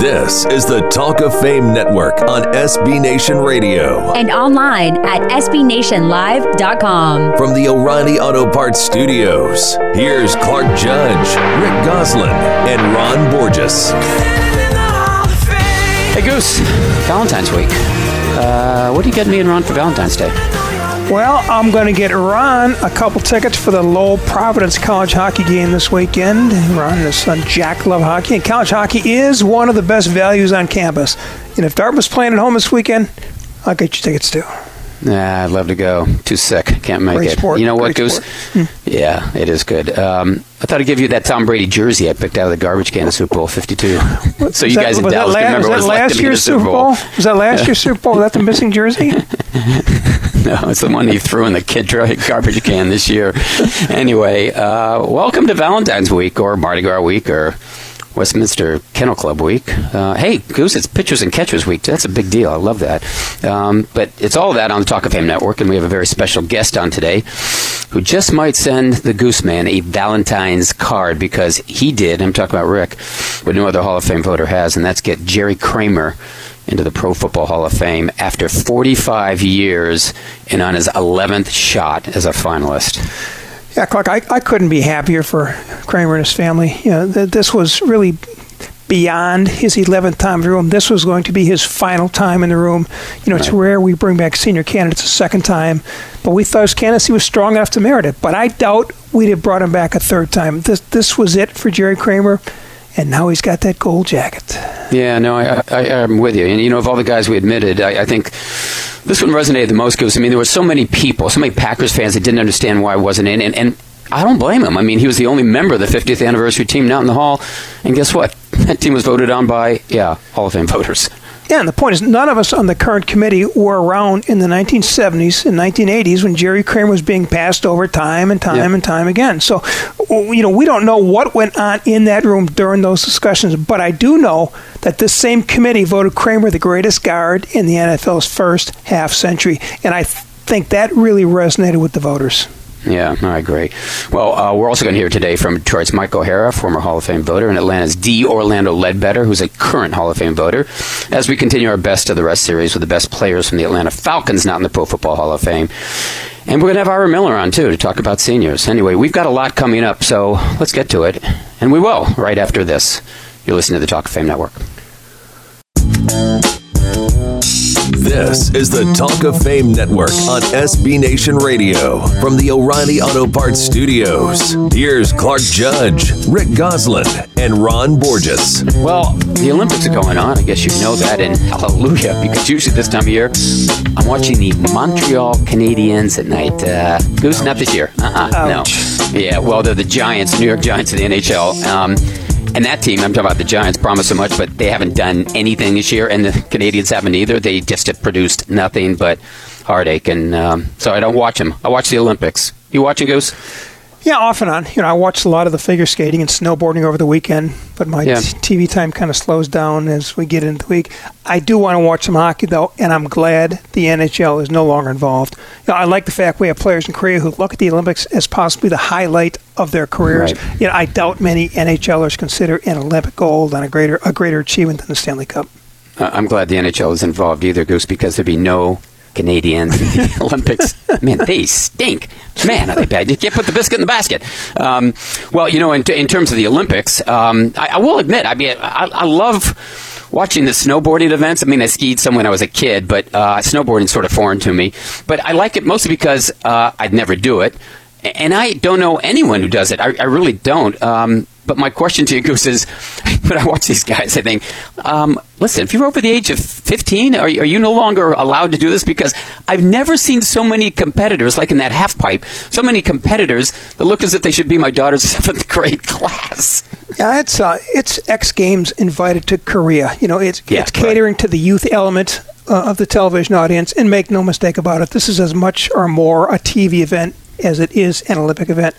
This is the Talk of Fame Network on SB Nation Radio. and online at sbnationlive.com. From the O'Reilly Auto Parts Studios, here's Clark Judge, Rick Gosselin, and Ron Borges. Hey Goose, Valentine's week. Uh, what do you get me and Ron for Valentine's Day? Well, I'm going to get Ron a couple tickets for the Lowell Providence College hockey game this weekend. Ron and his son Jack love hockey, and college hockey is one of the best values on campus. And if Dartmouth's playing at home this weekend, I'll get you tickets too. Nah, I'd love to go. Too sick. Can't make Great it. sport. You know what, Great Goose? Yeah, it is good. Um, I thought I'd give you that Tom Brady jersey I picked out of the garbage can of Super Bowl 52. so you that- guys in was Dallas la- can remember what was it's that like last to be in year's Super Bowl. Was that last year's Super Bowl? Was that the missing jersey? No, it's the one he threw in the kid dry garbage can this year. Anyway, uh, welcome to Valentine's Week or Mardi Gras Week or Westminster Kennel Club Week. Uh, hey, Goose, it's Pitchers and Catchers Week. That's a big deal. I love that. Um, but it's all that on the Talk of Fame Network, and we have a very special guest on today who just might send the Goose Man a Valentine's card because he did. I'm talking about Rick, what no other Hall of Fame voter has, and that's get Jerry Kramer into the Pro Football Hall of Fame after 45 years and on his 11th shot as a finalist. Yeah, Clark, I, I couldn't be happier for Kramer and his family. You know, th- this was really beyond his 11th time in the room. This was going to be his final time in the room. You know, it's rare we bring back senior candidates a second time, but we thought his candidacy was strong enough to merit it. But I doubt we'd have brought him back a third time. This this was it for Jerry Kramer, and now he's got that gold jacket. Yeah, no, I, I, I'm with you. And, you know, of all the guys we admitted, I, I think this one resonated the most because, I mean, there were so many people, so many Packers fans that didn't understand why I wasn't in. And, and I don't blame him. I mean, he was the only member of the 50th anniversary team not in the Hall. And guess what? That team was voted on by, yeah, Hall of Fame voters. Yeah, and the point is, none of us on the current committee were around in the 1970s and 1980s when Jerry Kramer was being passed over time and time Yeah. and time again. So, you know, we don't know what went on in that room during those discussions, but I do know that this same committee voted Kramer the greatest guard in the NFL's first half century, and I th- think that really resonated with the voters. Yeah, I agree. Well, uh, we're also going to hear today from Detroit's Mike O'Hara, former Hall of Fame voter, and Atlanta's D. Orlando Ledbetter, who's a current Hall of Fame voter, as we continue our Best of the Rest series with the best players from the Atlanta Falcons, not in the Pro Football Hall of Fame. And we're going to have Ira Miller on, too, to talk about seniors. Anyway, we've got a lot coming up, so let's get to it. And we will, right after this. You're listening to the Talk of Fame Network. This is the Talk of Fame Network on SB Nation Radio. From the O'Reilly Auto Parts Studios, here's Clark Judge, Rick Gosselin, and Ron Borges. Well, the Olympics are going on. I guess you know that, and hallelujah, because usually this time of year, I'm watching the Montreal Canadiens at night. Uh, Goose, not this year. Uh-uh, no. Yeah, well, they're the Giants, New York Giants of the NHL. Um, and that team, I'm talking about the Giants, promised so much, but they haven't done anything this year, and the Canadians haven't either. They just have produced nothing but heartache, and um, so I don't watch them. I watch the Olympics. You watching Goose? Yeah, off and on. You know, I watched a lot of the figure skating and snowboarding over the weekend, but my Yeah. t- TV time kind of slows down as we get into the week. I do want to watch some hockey though, and I'm glad the NHL is no longer involved. You know, I like the fact we have players in Korea who look at the Olympics as possibly the highlight of their careers. Right. You know, I doubt many NHLers consider an Olympic gold on a greater a greater achievement than the Stanley Cup. Uh, I'm glad the NHL is involved either, Goose, because there'd be no Canadians in the Olympics. Man, they stink. Man, are they bad? You can't put the biscuit in the basket. Um, well, you know, in, in terms of the Olympics, um, I, I will admit, I mean, I, I love watching the snowboarding events. I mean, I skied some when I was a kid, but uh, snowboarding's sort of foreign to me. But I like it mostly because uh, I'd never do it. And I don't know anyone who does it. I, I really don't. Um, but my question to you, Goose, is when I watch these guys, I think, um, listen, if you're over the age of 15, are, you- are you no longer allowed to do this? Because I've never seen so many competitors, like in that half pipe, so many competitors that look as if they should be my daughter's seventh grade class. Yeah, it's uh, it's X Games invited to Korea. You know, it's Yeah, it's catering to the youth element uh, of the television audience. And make no mistake about it, this is as much or more a TV event as it is an Olympic event.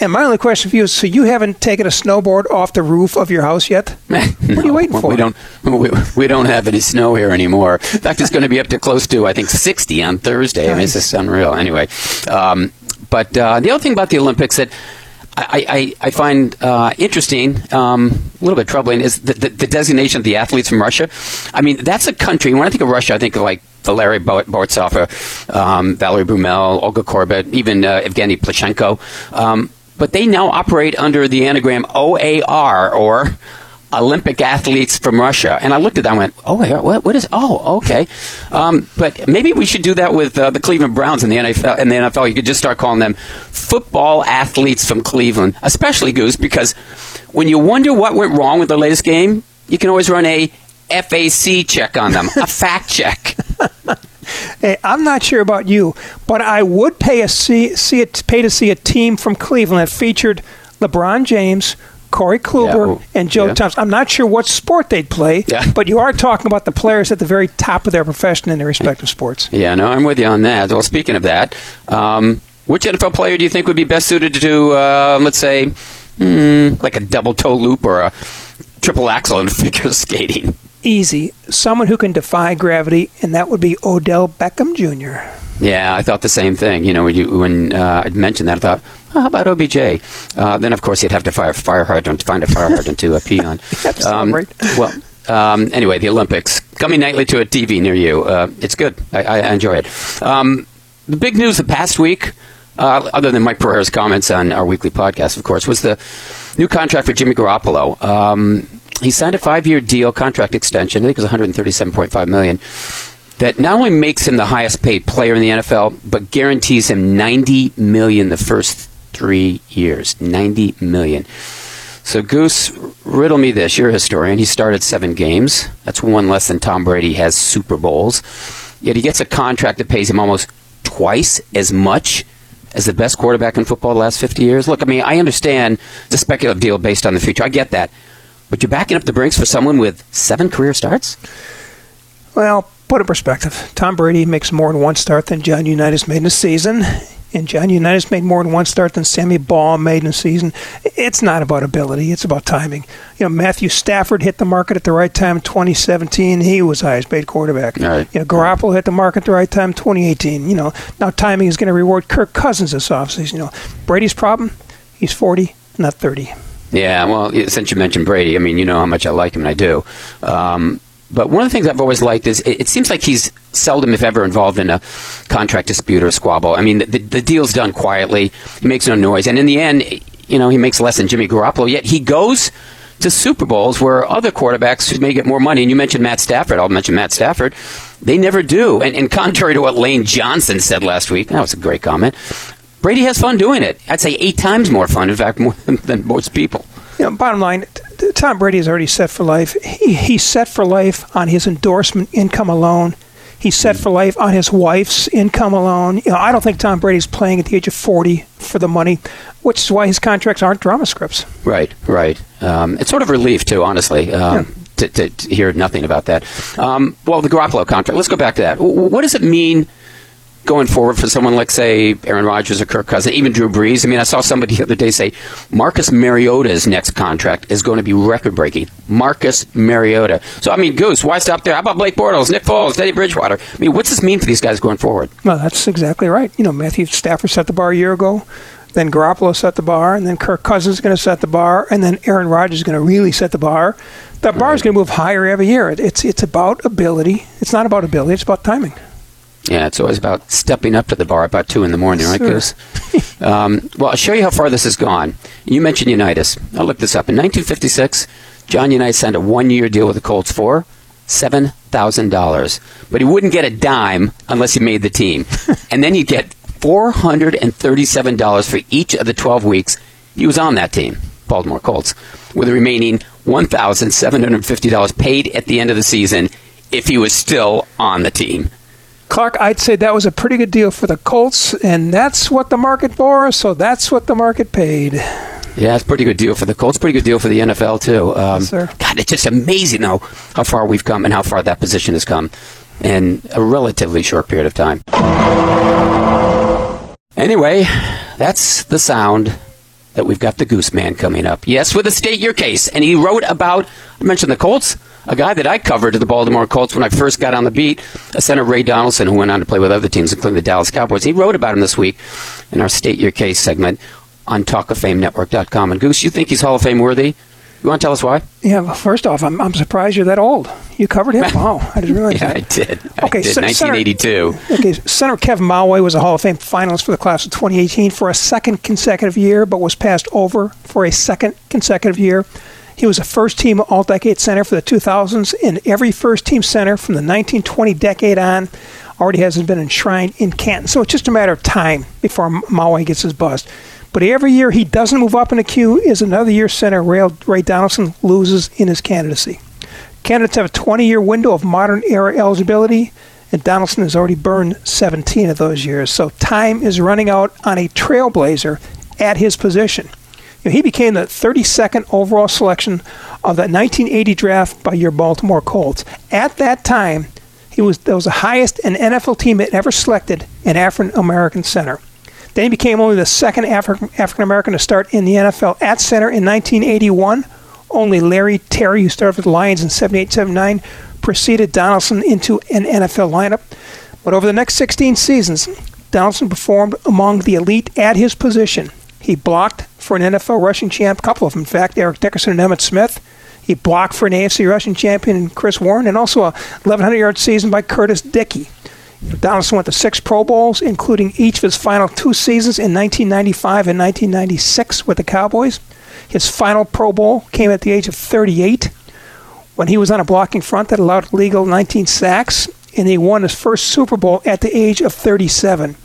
And my only question for you is: so you haven't taken a snowboard off the roof of your house yet? What are you waiting for? We don't, we, we don't have any snow here anymore. In fact, it's going to be up to close to, I think, 60 on Thursday. I mean, it's just unreal. Anyway, um, but uh, the other thing about the Olympics that I, I, I find uh, interesting, um, a little bit troubling, is the, the, the, designation of the athletes from Russia. I mean, that's a country. When I think of Russia, I think of like Valery Borisov, um, Valerie Brumel, Olga Korbut, even uh, Evgeny Plushenko. Um, but they now operate under the anagram OAR, or Olympic athletes from Russia. And I looked at that and went, oh, what, what is, oh, okay. Um, but maybe we should do that with uh, the Cleveland Browns in the NFL. In the NFL, you could just start calling them football athletes from Cleveland, especially Goose, because when you wonder what went wrong with the latest game, you can always run a FAC check on them, a fact check. Hey, I'm not sure about you, but I would pay a see, see it, pay to see a team from Cleveland that featured LeBron James, Corey Kluber, yeah, and Joe yeah. Thomas. I'm not sure what sport they'd play, yeah. but you are talking about the players at the very top of their profession in their respective sports. Yeah, no, I'm with you on that. Well, speaking of that, um, which NFL player do you think would be best suited to do, uh, let's say, mm, like a double toe loop or a triple axel in figure skating? Easy. Someone who can defy gravity, and that would be Odell Beckham Jr. Yeah, I thought the same thing. You know, when, you, when uh, I mentioned that, I thought, oh, how about OBJ? Uh, then, of course, you'd have to fire fire hydrant, find a fire hydrant to uh, pee on. um, right. Well, um, anyway, the Olympics coming nightly to a TV near you. Uh, it's good. I, I enjoy it. Um, the big news the past week, uh, other than Mike Pereira's comments on our weekly podcast, of course, was the new contract for Jimmy Garoppolo. Um, he signed a five-year deal, contract extension. I think it was 137.5 million that not only makes him the highest paid player in the NFL, but guarantees him 90 million the first three years. 90 million. So Goose, riddle me this. You're a historian. He started seven games. That's one less than Tom Brady has Super Bowls. Yet he gets a contract that pays him almost twice as much as the best quarterback in football the last 50 years. Look, I mean, I understand the speculative deal based on the future. I get that. But you're backing up the brinks for someone with seven career starts? Well, put in perspective. Tom Brady makes more in one start than John Unitas made in a season. And John Unitas made more in one start than Sammy Baugh made in a season. It's not about ability; it's about timing. You know, Matthew Stafford hit the market at the right time in 2017. He was highest paid quarterback. Right. You know, Garoppolo hit the market at the right time in 2018. You know, now timing is going to reward Kirk Cousins this offseason. You know, Brady's problem: he's 40, not 30. Yeah, well, since you mentioned Brady, I mean, you know how much I like him, and I do. Um, but one of the things I've always liked is it, it, seems like he's seldom, if ever, involved in a contract dispute or squabble. I mean, the, the deal's done quietly. He makes no noise, and in the end, you know, he makes less than Jimmy Garoppolo. Yet he goes to Super Bowls where other quarterbacks who may get more money. And you mentioned Matt Stafford. I'll mention Matt Stafford. They never do. And, and contrary to what Lane Johnson said last week, that was a great comment. Brady has fun doing it. I'd say eight times more fun, in fact, more than most people. You know, bottom line, Tom Brady is already set for life. He, he's set for life on his endorsement income alone. He's set for life on his wife's income alone. You know, I don't think Tom Brady's playing at the age of 40 for the money, which is why his contracts aren't drama scripts. Right, right. Um, it's sort of relief, too, honestly. Um, yeah. To, to, to, hear nothing about that. Um, well, the Garoppolo contract. Let's go back to that. What does it mean going forward for someone like, say, Aaron Rodgers or Kirk Cousins, even Drew Brees. I mean, I saw somebody the other day say Marcus Mariota's next contract is going to be record breaking. Marcus Mariota. So, I mean, Goose, why stop there? How about Blake Bortles, Nick Foles, Teddy Bridgewater? I mean, what's this mean for these guys going forward? Well, that's exactly right. You know, Matthew Stafford set the bar a year ago. Then Garoppolo set the bar, and then Kirk Cousins is going to set the bar, and then Aaron Rodgers is going to really set the bar. That bar is going to move higher every year. It's it's about ability. It's not about ability. It's about timing. Yeah, it's always about stepping up to the bar about 2 in the morning, right, Goose? um, well, I'll show you how far this has gone. You mentioned Unitas. I'll look this up. In 1956, John Unitas signed a one year deal with the Colts for $7,000. But he wouldn't get a dime unless he made the team. and then he'd get $437 for each of the 12 weeks he was on that team, Baltimore Colts, with the remaining $1,750 paid at the end of the season if he was still on the team. Clark, I'd say that was a pretty good deal for the Colts, and that's what the market bore, so that's what the market paid. Yeah, it's a pretty good deal for the Colts. Pretty good deal for the NFL too. Um, yes, sir. God, it's just amazing though how far we've come and how far that position has come in a relatively short period of time. Anyway, that's the sound that we've got the Goose Man coming up. Yes, with a state your case, and he wrote about. I mentioned the Colts a guy that I covered at the Baltimore Colts when I first got on the beat, a center Ray Donaldson, who went on to play with other teams, including the Dallas Cowboys. He wrote about him this week in our State Your Case segment. on talkoffamenetwork.com. And Goose, you think he's Hall of Fame worthy? You want to tell us why? Yeah, well, first off, I'm, I'm surprised you're that old. You covered him? Wow, I didn't realize yeah, that. I did. Okay, I did. so- 1982. Okay, center Kevin Mawae was a Hall of Fame finalist for the class of 2018 for a second consecutive year, but was passed over for a second consecutive year. He was a first team All Decade center for the 2000s, and every first team center from the 1920 decade on already has been enshrined in Canton. So it's just a matter of time before Mawae gets his bust. But every year he doesn't move up in the queue is another year center Ray, Ray Donaldson loses in his candidacy. Candidates have a 20 year window of modern era eligibility, and Donaldson has already burned 17 of those years. So time is running out on a trailblazer at his position. You know, he became the 32nd overall selection of the 1980 draft by your Baltimore Colts. At that time, he was that was the highest an NFL team had ever selected an African American center. Then he became only the second African American to start in the NFL at center in 1981. Only Larry Terry, who started with the Lions in 78 79, preceded Donaldson into an NFL lineup. But over the next 16 seasons, Donaldson performed among the elite at his position. He blocked for an NFL rushing champ, a couple of them, in fact, Eric Dickerson and Emmitt Smith. He blocked for an AFC rushing champion, Chris Warren, and also a 1,100 yard season by Curtis Dickey. Donaldson went to six Pro Bowls, including each of his final two seasons in 1995 and 1996 with the Cowboys. His final Pro Bowl came at the age of 38 when he was on a blocking front that allowed legal 19 sacks, and he won his first Super Bowl at the age of 37.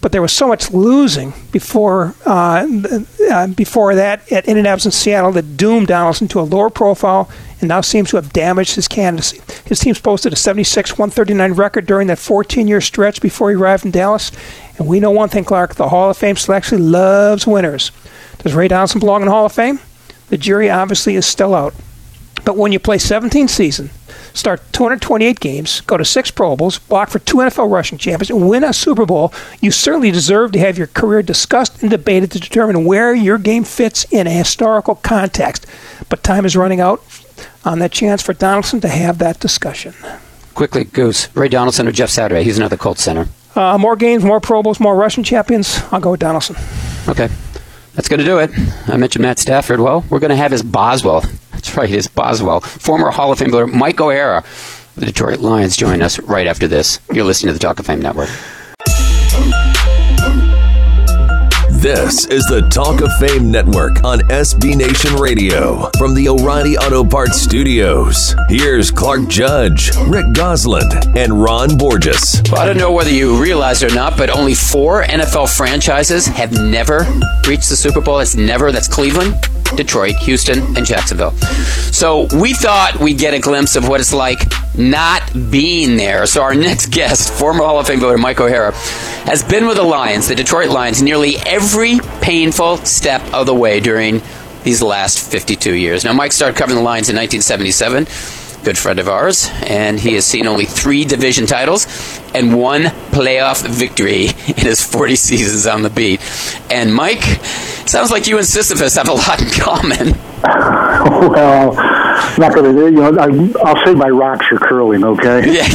But there was so much losing before uh, uh, before that at Indianapolis and Seattle that doomed Donaldson to a lower profile and now seems to have damaged his candidacy. His team's posted a 76 139 record during that 14 year stretch before he arrived in Dallas. And we know one thing, Clark the Hall of Fame selection loves winners. Does Ray Donaldson belong in the Hall of Fame? The jury obviously is still out. But when you play 17 seasons, start 228 games, go to six Pro Bowls, block for two NFL rushing champions, and win a Super Bowl, you certainly deserve to have your career discussed and debated to determine where your game fits in a historical context. But time is running out on that chance for Donaldson to have that discussion. Quickly, Goose. Ray Donaldson or Jeff Saturday? He's another Colts center. Uh, more games, more Pro Bowls, more rushing champions. I'll go with Donaldson. Okay. That's going to do it. I mentioned Matt Stafford. Well, we're going to have his Boswell. That's right, his Boswell. Former Hall of Fame player Mike O'Hara, the Detroit Lions, join us right after this. You're listening to the Talk of Fame Network. This is the Talk of Fame Network on SB Nation Radio from the O'Reilly Auto Parts Studios. Here's Clark Judge, Rick Gosselin, and Ron Borges. Well, I don't know whether you realize it or not, but only four NFL franchises have never reached the Super Bowl. It's never. That's Cleveland, Detroit, Houston, and Jacksonville. So we thought we'd get a glimpse of what it's like not being there. So our next guest, former Hall of Fame voter Mike O'Hara, has been with the Lions, the Detroit Lions, nearly every painful step of the way during these last 52 years. Now, Mike started covering the Lions in 1977 good friend of ours, and he has seen only three division titles and one playoff victory in his 40 seasons on the beat. And Mike, sounds like you and Sisyphus have a lot in common. well, not gonna. You know, I, I'll say my rocks are curling. Okay. Yeah,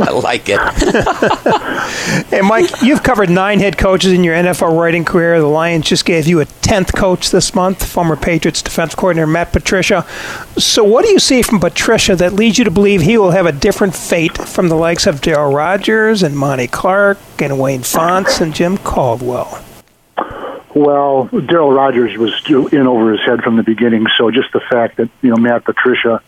I like it. Hey, Mike, you've covered nine head coaches in your NFL writing career. The Lions just gave you a 10th coach this month, former Patriots defense coordinator Matt Patricia. So, what do you see from Patricia that leads you to believe he will have a different fate from the likes of Darryl Rogers and Monty Clark and Wayne Fontes and Jim Caldwell? Well, Darryl Rogers was in over his head from the beginning. So just the fact that you know Matt Patricia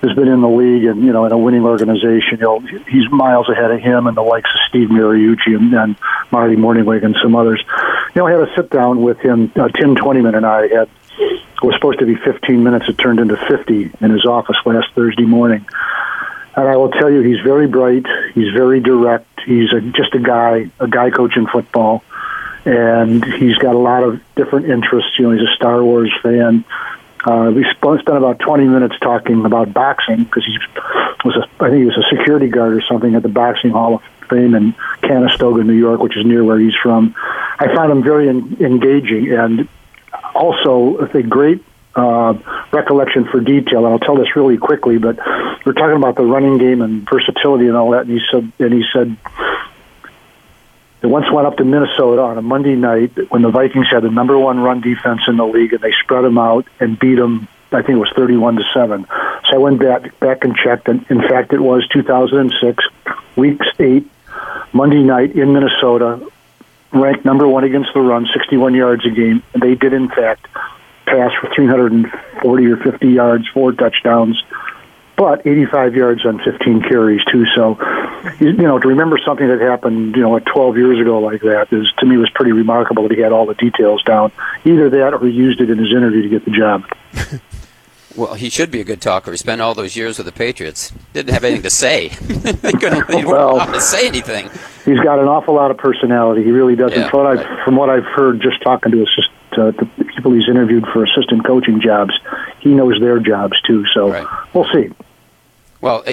has been in the league and you know in a winning organization, you know he's miles ahead of him and the likes of Steve Mariucci and, and Marty Mornhinweg and some others. You know, I had a sit down with him. Uh, Tim Twentyman and I had was supposed to be 15 minutes. It turned into 50 in his office last Thursday morning. And I will tell you, he's very bright. He's very direct. He's a, just a guy, a guy coaching football and he's got a lot of different interests. You know, he's a Star Wars fan. Uh, we spent about 20 minutes talking about boxing because he was, a, I think he was a security guard or something at the Boxing Hall of Fame in Canastota, New York, which is near where he's from. I found him very en- engaging and also a great uh, recollection for detail. And I'll tell this really quickly, but we're talking about the running game and versatility and all that. And he said, and he said, They once went up to Minnesota on a Monday night when the Vikings had the number one run defense in the league, and they spread them out and beat them. I think it was thirty-one to seven. So I went back back and checked, and in fact, it was 2006, Week Eight, Monday night in Minnesota, ranked number one against the run, 61 yards a game. They did, in fact, pass for 340 or 50 yards, four touchdowns, but 85 yards on 15 carries too. So, you know, to remember something that happened, you know, like 12 years ago like that is to me was pretty remarkable that he had all the details down. Either that or he used it in his interview to get the job. Well, he should be a good talker. He spent all those years with the Patriots. Didn't have anything to say. he couldn't he well, to say anything. He's got an awful lot of personality. He really does. Yeah, from, what right. I've, from what I've heard, just talking to assist, uh, the people he's interviewed for assistant coaching jobs, he knows their jobs too. So right. we'll see. Well,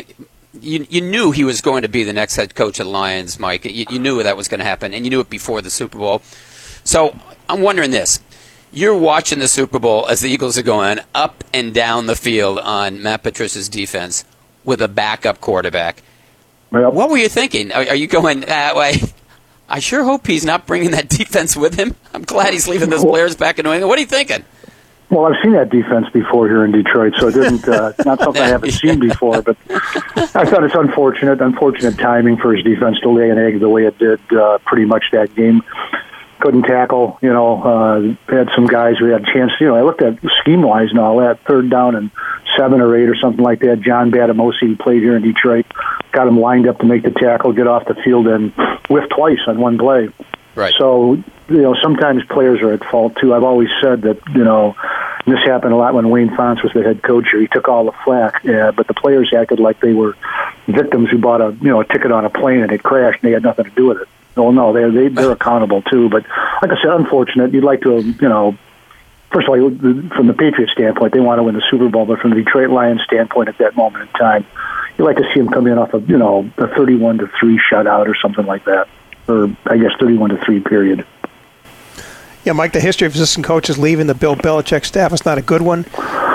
you you knew he was going to be the next head coach of the Lions, Mike. You, you knew that was going to happen, and you knew it before the Super Bowl. So I'm wondering this: you're watching the Super Bowl as the Eagles are going up and down the field on Matt Patricia's defense with a backup quarterback. Yep. What were you thinking? Are, are you going that way? I sure hope he's not bringing that defense with him. I'm glad he's leaving those players back in New England. What are you thinking? Well, I've seen that defense before here in Detroit, so it didn't uh, not something I haven't seen before. But I thought it's unfortunate, unfortunate timing for his defense to lay an egg the way it did, uh, pretty much that game couldn't tackle. You know, uh, had some guys who had a chance. You know, I looked at scheme wise and all that. Third down and seven or eight or something like that. John Bademosi, who played here in Detroit, got him lined up to make the tackle, get off the field, and whiff twice on one play. Right. So you know, sometimes players are at fault too. I've always said that you know. this happened a lot when Wayne Fontes was the head coach here. He took all the flack, uh, but the players acted like they were victims who bought a you know a ticket on a plane and it crashed and they had nothing to do with it. Well, no, they're they, they're accountable too. But like I said, unfortunate. You'd like to, you know, first of all, from the Patriots standpoint, they want to win the Super Bowl. But from the Detroit Lions standpoint, at that moment in time, you'd like to see them come in off of you know a thirty-one to three shutout or something like that, or I guess thirty-one to three period. Yeah, Mike, the history of assistant coaches leaving the Bill Belichick staff is not a good one.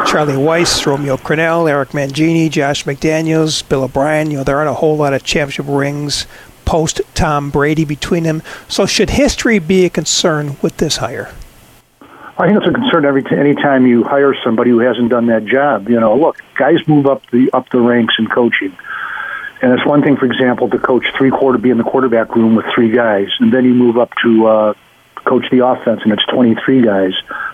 Charlie Weis, Romeo Crennel, Eric Mangini, Josh McDaniels, Bill O'Brien. You know, there aren't a whole lot of championship rings post Tom Brady between them. So, should history be a concern with this hire? I think it's a concern every t- anytime you hire somebody who hasn't done that job. You know, look, guys move up the up the ranks in coaching, and it's one thing, for example, to coach three quarter, be in the quarterback room with three guys, and then you move up to uh, coach the offense, and it's twenty three guys.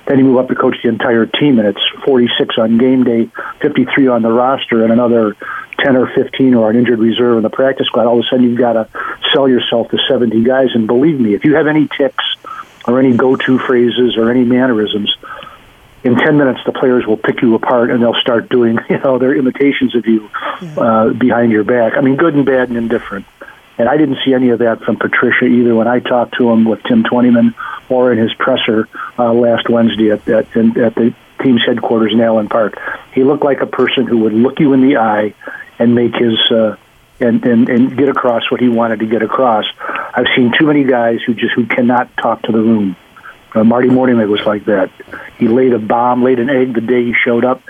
Then you move up to coach the entire team, and it's forty six on game day, fifty three on the roster, and another 10 or 15 or an injured reserve in the practice squad, all of a sudden you've got to sell yourself to 70 guys. And believe me, if you have any ticks or any go to phrases or any mannerisms, in 10 minutes the players will pick you apart and they'll start doing you know their imitations of you uh, behind your back. I mean, good and bad and indifferent. And I didn't see any of that from Patricia either when I talked to him with Tim Twentyman or in his presser uh, last Wednesday at, at, at the team's headquarters in Allen Park. He looked like a person who would look you in the eye and make his uh, and, and and get across what he wanted to get across. I've seen too many guys who just who cannot talk to the room. Uh, Marty Mornhinweg was like that. He laid a bomb, laid an egg the day he showed up,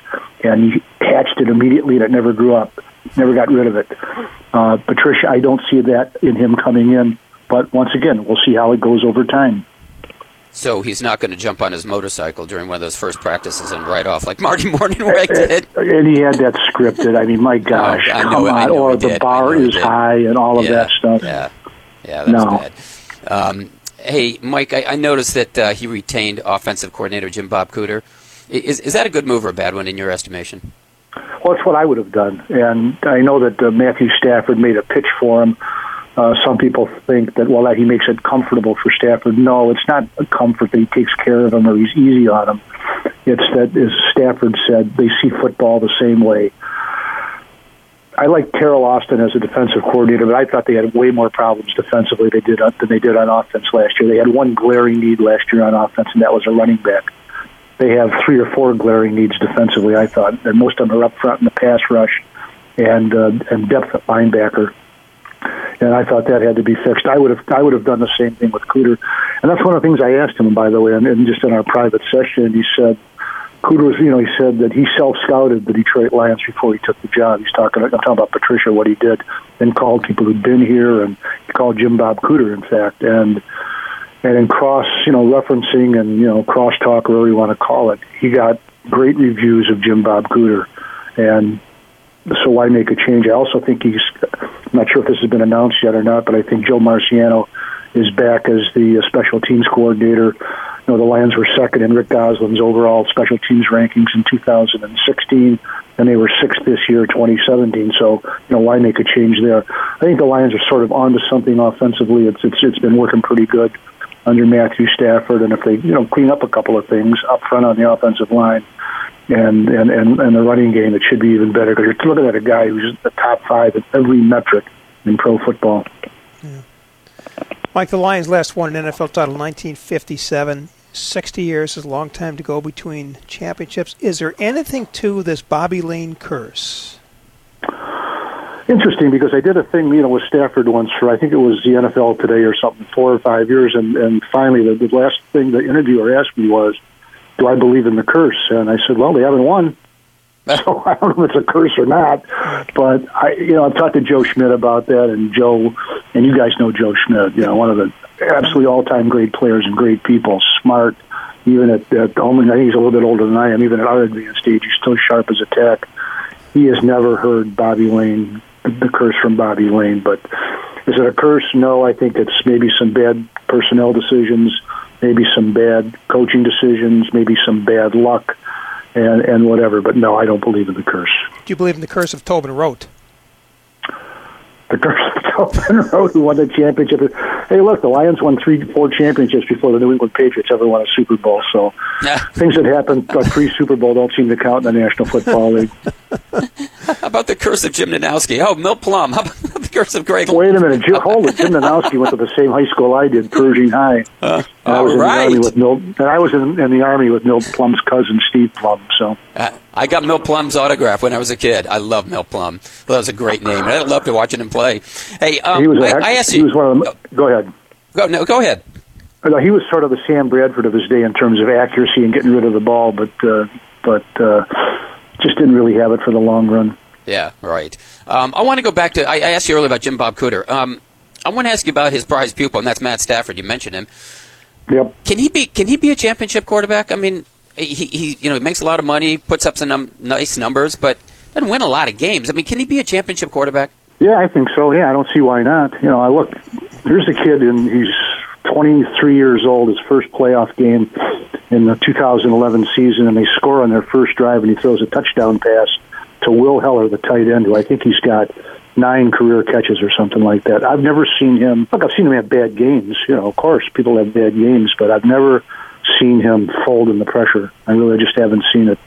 and he hatched it immediately, and it never grew up. Never got rid of it. Uh, Patricia, I don't see that in him coming in. But once again, we'll see how it goes over time. So he's not going to jump on his motorcycle during one of those first practices and ride off like Marty Mornhinweg did. And he had that scripted. I mean, my gosh, oh, come on! or the bar is high and all of yeah, that stuff. Yeah, yeah, that's no. bad. Um, hey, Mike, I, I noticed that uh, he retained offensive coordinator Jim Bob Cooter. Is is that a good move or a bad one in your estimation? Well, it's what I would have done, and I know that uh, Matthew Stafford made a pitch for him uh, some people think that well that he makes it comfortable for Stafford. No, it's not a comfort that he takes care of them or he's easy on them. It's that, as Stafford said, they see football the same way. I like Teryl Austin as a defensive coordinator, but I thought they had way more problems defensively they did than they did on offense last year. They had one glaring need last year on offense, and that was a running back. They have three or four glaring needs defensively. I thought, and most of them are up front in the pass rush and uh, and depth at linebacker and I thought that had to be fixed. I would have I would have done the same thing with Cooter, and that's one of the things I asked him. By the way, and, and just in our private session, he said, Cooter was, you know, he said that he self-scouted the Detroit Lions before he took the job. He's talking, I'm talking about Patricia, what he did, and called people who'd been here, and he called Jim Bob Cooter, in fact, and and in cross, you know, referencing and you know, crosstalk, or whatever you want to call it, he got great reviews of Jim Bob Cooter, and so why make a change? I also think he's, I'm not sure if this has been announced yet or not, but I think Joe Marciano is back as the uh, special teams coordinator you know, the Lions were second in Rick Gosselin's overall special teams rankings in 2016, and they were sixth this year, 2017. So, you know, why make a change there? I think the Lions are sort of onto something offensively. It's it's it's been working pretty good under Matthew Stafford, and if they you know clean up a couple of things up front on the offensive line. And, and, and, and the running game, it should be even better because you're looking at a guy who's the top five in every metric in pro football. Yeah. Mike, the Lions last won an NFL title in 1957. 60 years is a long time to go between championships. Is there anything to this Bobby Layne curse? Interesting because I did a thing, you know, with Stafford once for I think it was the NFL Today or something, four or five years, and and finally the, the last thing the interviewer asked me was, "Do I believe in the curse?" And I said, "Well, they haven't won." So I don't know if it's a curse or not, but I, you know, I've talked to Joe Schmidt about that, and Joe, and you guys know Joe Schmidt, you know, one of the absolutely all-time great players and great people, smart. Even at, at only, I think he's a little bit older than I am. Even at our advanced age, he's still sharp as a tack. He has never heard Bobby Layne, the curse from Bobby Layne. But is it a curse? No, I think it's maybe some bad personnel decisions, maybe some bad coaching decisions, maybe some bad luck and and whatever. But no, I don't believe in the curse. Do you believe in the curse of Tobin Rote? The curse of Tobin Rote, who won the championship. Hey, look, the Lions won three, four championships before the New England Patriots ever won a Super Bowl. So yeah. things that happened pre Super Bowl don't seem to count in the National Football League. How about the curse of Jim Ninowski? Oh, Milt Plum. How about the curse of Greg? Wait a minute, Jim, hold it. Jim Ninowski went to the same high school I did, Pershing High. Uh, I was in the army with Milt, and I was in, in the army with Milt Plum's cousin Steve Plum. So. Uh, I got Milt Plum's autograph when I was a kid. I love Milt Plum. That was a great name. I loved watching him play. Hey, um, he was I, I asked you. He was one of them. Go ahead. Go no. Go ahead. No, he was sort of the Sam Bradford of his day in terms of accuracy and getting rid of the ball, but uh, but uh, just didn't really have it for the long run. Yeah, right. Um, I want to go back to. I, I, asked you earlier about Jim Bob Cooter. Um, I want to ask you about his prize pupil, and that's Matt Stafford. You mentioned him. Yep. Can he be? Can he be a championship quarterback? I mean, he, he you know he makes a lot of money, puts up some num- nice numbers, but doesn't win a lot of games. I mean, can he be a championship quarterback? Yeah, I think so. Yeah, I don't see why not. You know, I look. Here's a kid, and he's 23 years old. His first playoff game in the 2011 season, and they score on their first drive, and he throws a touchdown pass to Will Heller, the tight end, who I think he's got nine career catches or something like that. I've never seen him. Look, I've seen him have bad games. You know, of course, people have bad games, but I've never seen him fold in the pressure. I really just haven't seen it.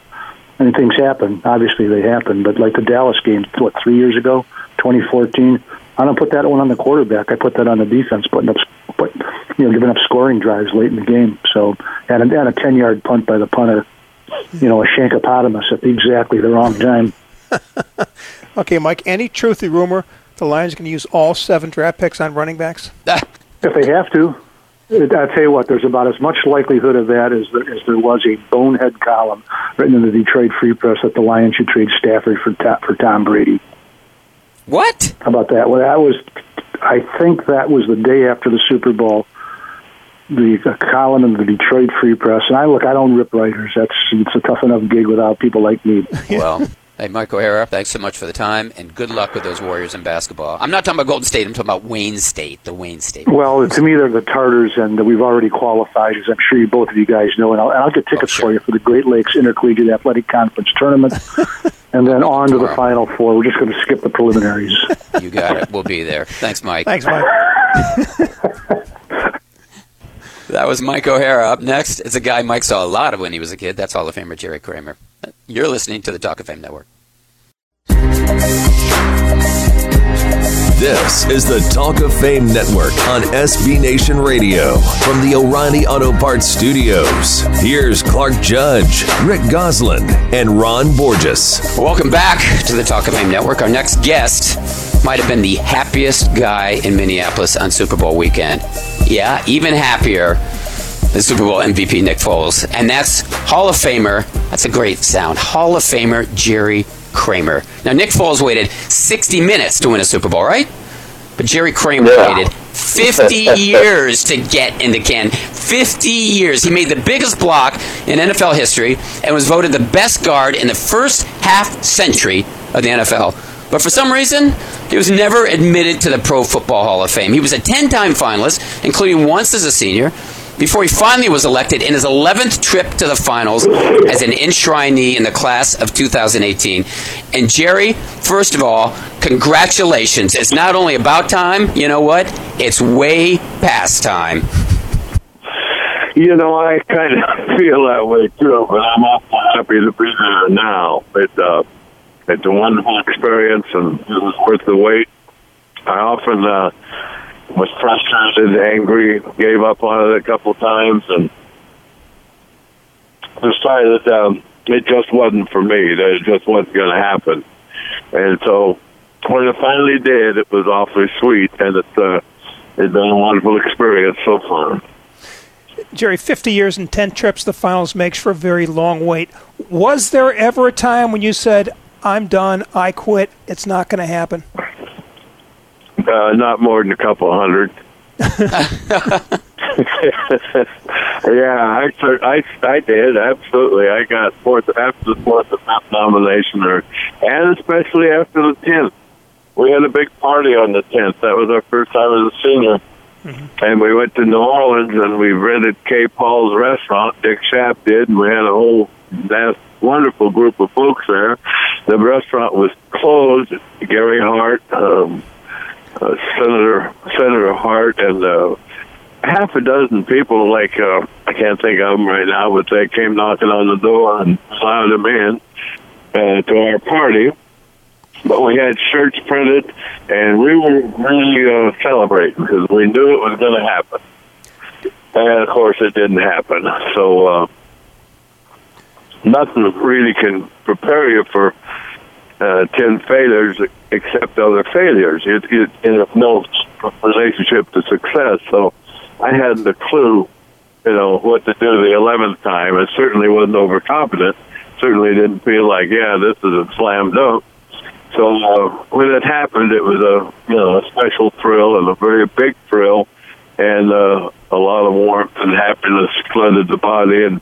And things happen. Obviously, they happen. But like the Dallas game, what three years ago, 2014. I don't put that one on the quarterback. I put that on the defense, putting up, put, you know, giving up scoring drives late in the game. So, and a, and a ten yard punt by the punter, you know, a shankopotamus at exactly the wrong time. okay, Mike. Any truth the rumor the Lions can use all seven draft picks on running backs? if they have to, I tell you what, there's about as much likelihood of that as there, as there was a bonehead column written in the Detroit Free Press that the Lions should trade Stafford for for Tom Brady. What? How about that? Well, that was, I think that was the day after the Super Bowl. The column in the Detroit Free Press, and I look, I don't rip writers. That's it's a tough enough gig without people like me. well, Hey, Mike O'Hara, thanks so much for the time, and good luck with those Warriors in basketball. I'm not talking about Golden State. I'm talking about Wayne State, the Wayne State. Well, to me, they're the Tartars, and we've already qualified, as I'm sure you both of you guys know. And I'll, and I'll get tickets oh, sure. for you for the Great Lakes Intercollegiate Athletic Conference tournament, and then on to the Final Four. We're just going to skip the preliminaries. You got it. We'll be there. Thanks, Mike. Thanks, Mike. that was Mike O'Hara. Up next is a guy Mike saw a lot of when he was a kid. That's Hall of Famer Jerry Kramer. You're listening to the Talk of Fame Network. This is the Talk of Fame Network on SB Nation Radio from the O'Reilly Auto Parts Studios. Here's Clark Judge, Rick Gosselin, and Ron Borges. Welcome back to the Talk of Fame Network. Our next guest might have been the happiest guy in Minneapolis on Super Bowl weekend. Yeah, even happier the Super Bowl MVP Nick Foles, and that's Hall of Famer. That's a great sound. Hall of Famer Jerry Kramer. Now Nick Foles waited 60 minutes to win a Super Bowl, right? But Jerry Kramer yeah. waited 50 years to get into Canton. 50 years. He made the biggest block in NFL history and was voted the best guard in the first half century of the NFL. But for some reason, he was never admitted to the Pro Football Hall of Fame. He was a 10 time finalist, including once as a senior, before he finally was elected in his 11th trip to the finals as an enshrinee in the class of 2018. And Jerry, first of all, congratulations. It's not only about time, you know what? It's way past time. You know, I kind of feel that way too, but I'm awful happy to be there now. It, uh, it's a wonderful experience, and it was worth the wait. I often uh, was frustrated, angry, gave up on it a couple times, and decided um, it just wasn't for me. That it just wasn't going to happen. And so when it finally did, it was awfully sweet, and it's uh, it's been a wonderful experience so far. Jerry, 50 years and 10 trips the finals makes for a very long wait. Was there ever a time when you said, I'm done, I quit, it's not going to happen? Uh, not more than a couple hundred. yeah, I, I, I did absolutely. I got fourth after the fourth nomination, or and especially after the tenth. We had a big party on the tenth. That was our first time as a senior, mm-hmm. and we went to New Orleans and we rented K. Paul's restaurant. Dick Schaap did, and we had a whole that wonderful group of folks there. The restaurant was closed. Gary Hart. Um, uh, Senator Senator Hart and uh, half a dozen people. Like uh, I can't think of them right now, but they came knocking on the door and allowed them in uh, to our party. But we had shirts printed, and we were really uh, celebrating because we knew it was going to happen. And of course, it didn't happen. So uh, nothing really can prepare you for uh, 10 failures except other failures. It, it, it no relationship to success. So I had the clue, you know, what to do the 11th time. I certainly wasn't overconfident. Certainly didn't feel like, yeah, this is a slam dunk. So uh, when it happened, it was a you know a special thrill and a very big thrill, and uh, a lot of warmth and happiness flooded the body, and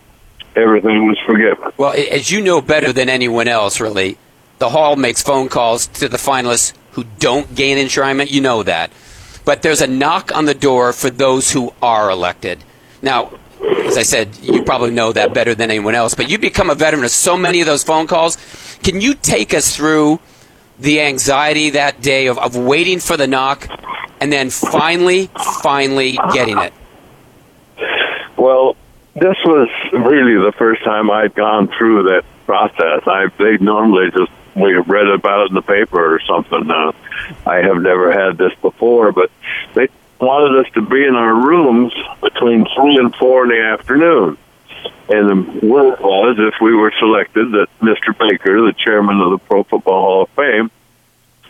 everything was forgiven. Well, as you know better than anyone else, really, the Hall makes phone calls to the finalists who don't gain enshrinement. You know that. But there's a knock on the door for those who are elected. Now, as I said, you probably know that better than anyone else, but you become a veteran of so many of those phone calls. Can you take us through the anxiety that day of, of waiting for the knock and then finally, finally getting it? Well, this was really the first time I'd gone through that process. I they normally just we read about it in the paper or something. Uh, I have never had this before, but they wanted us to be in our rooms between three and four in the afternoon. And the word was, if we were selected, that Mr. Baker, the chairman of the Pro Football Hall of Fame,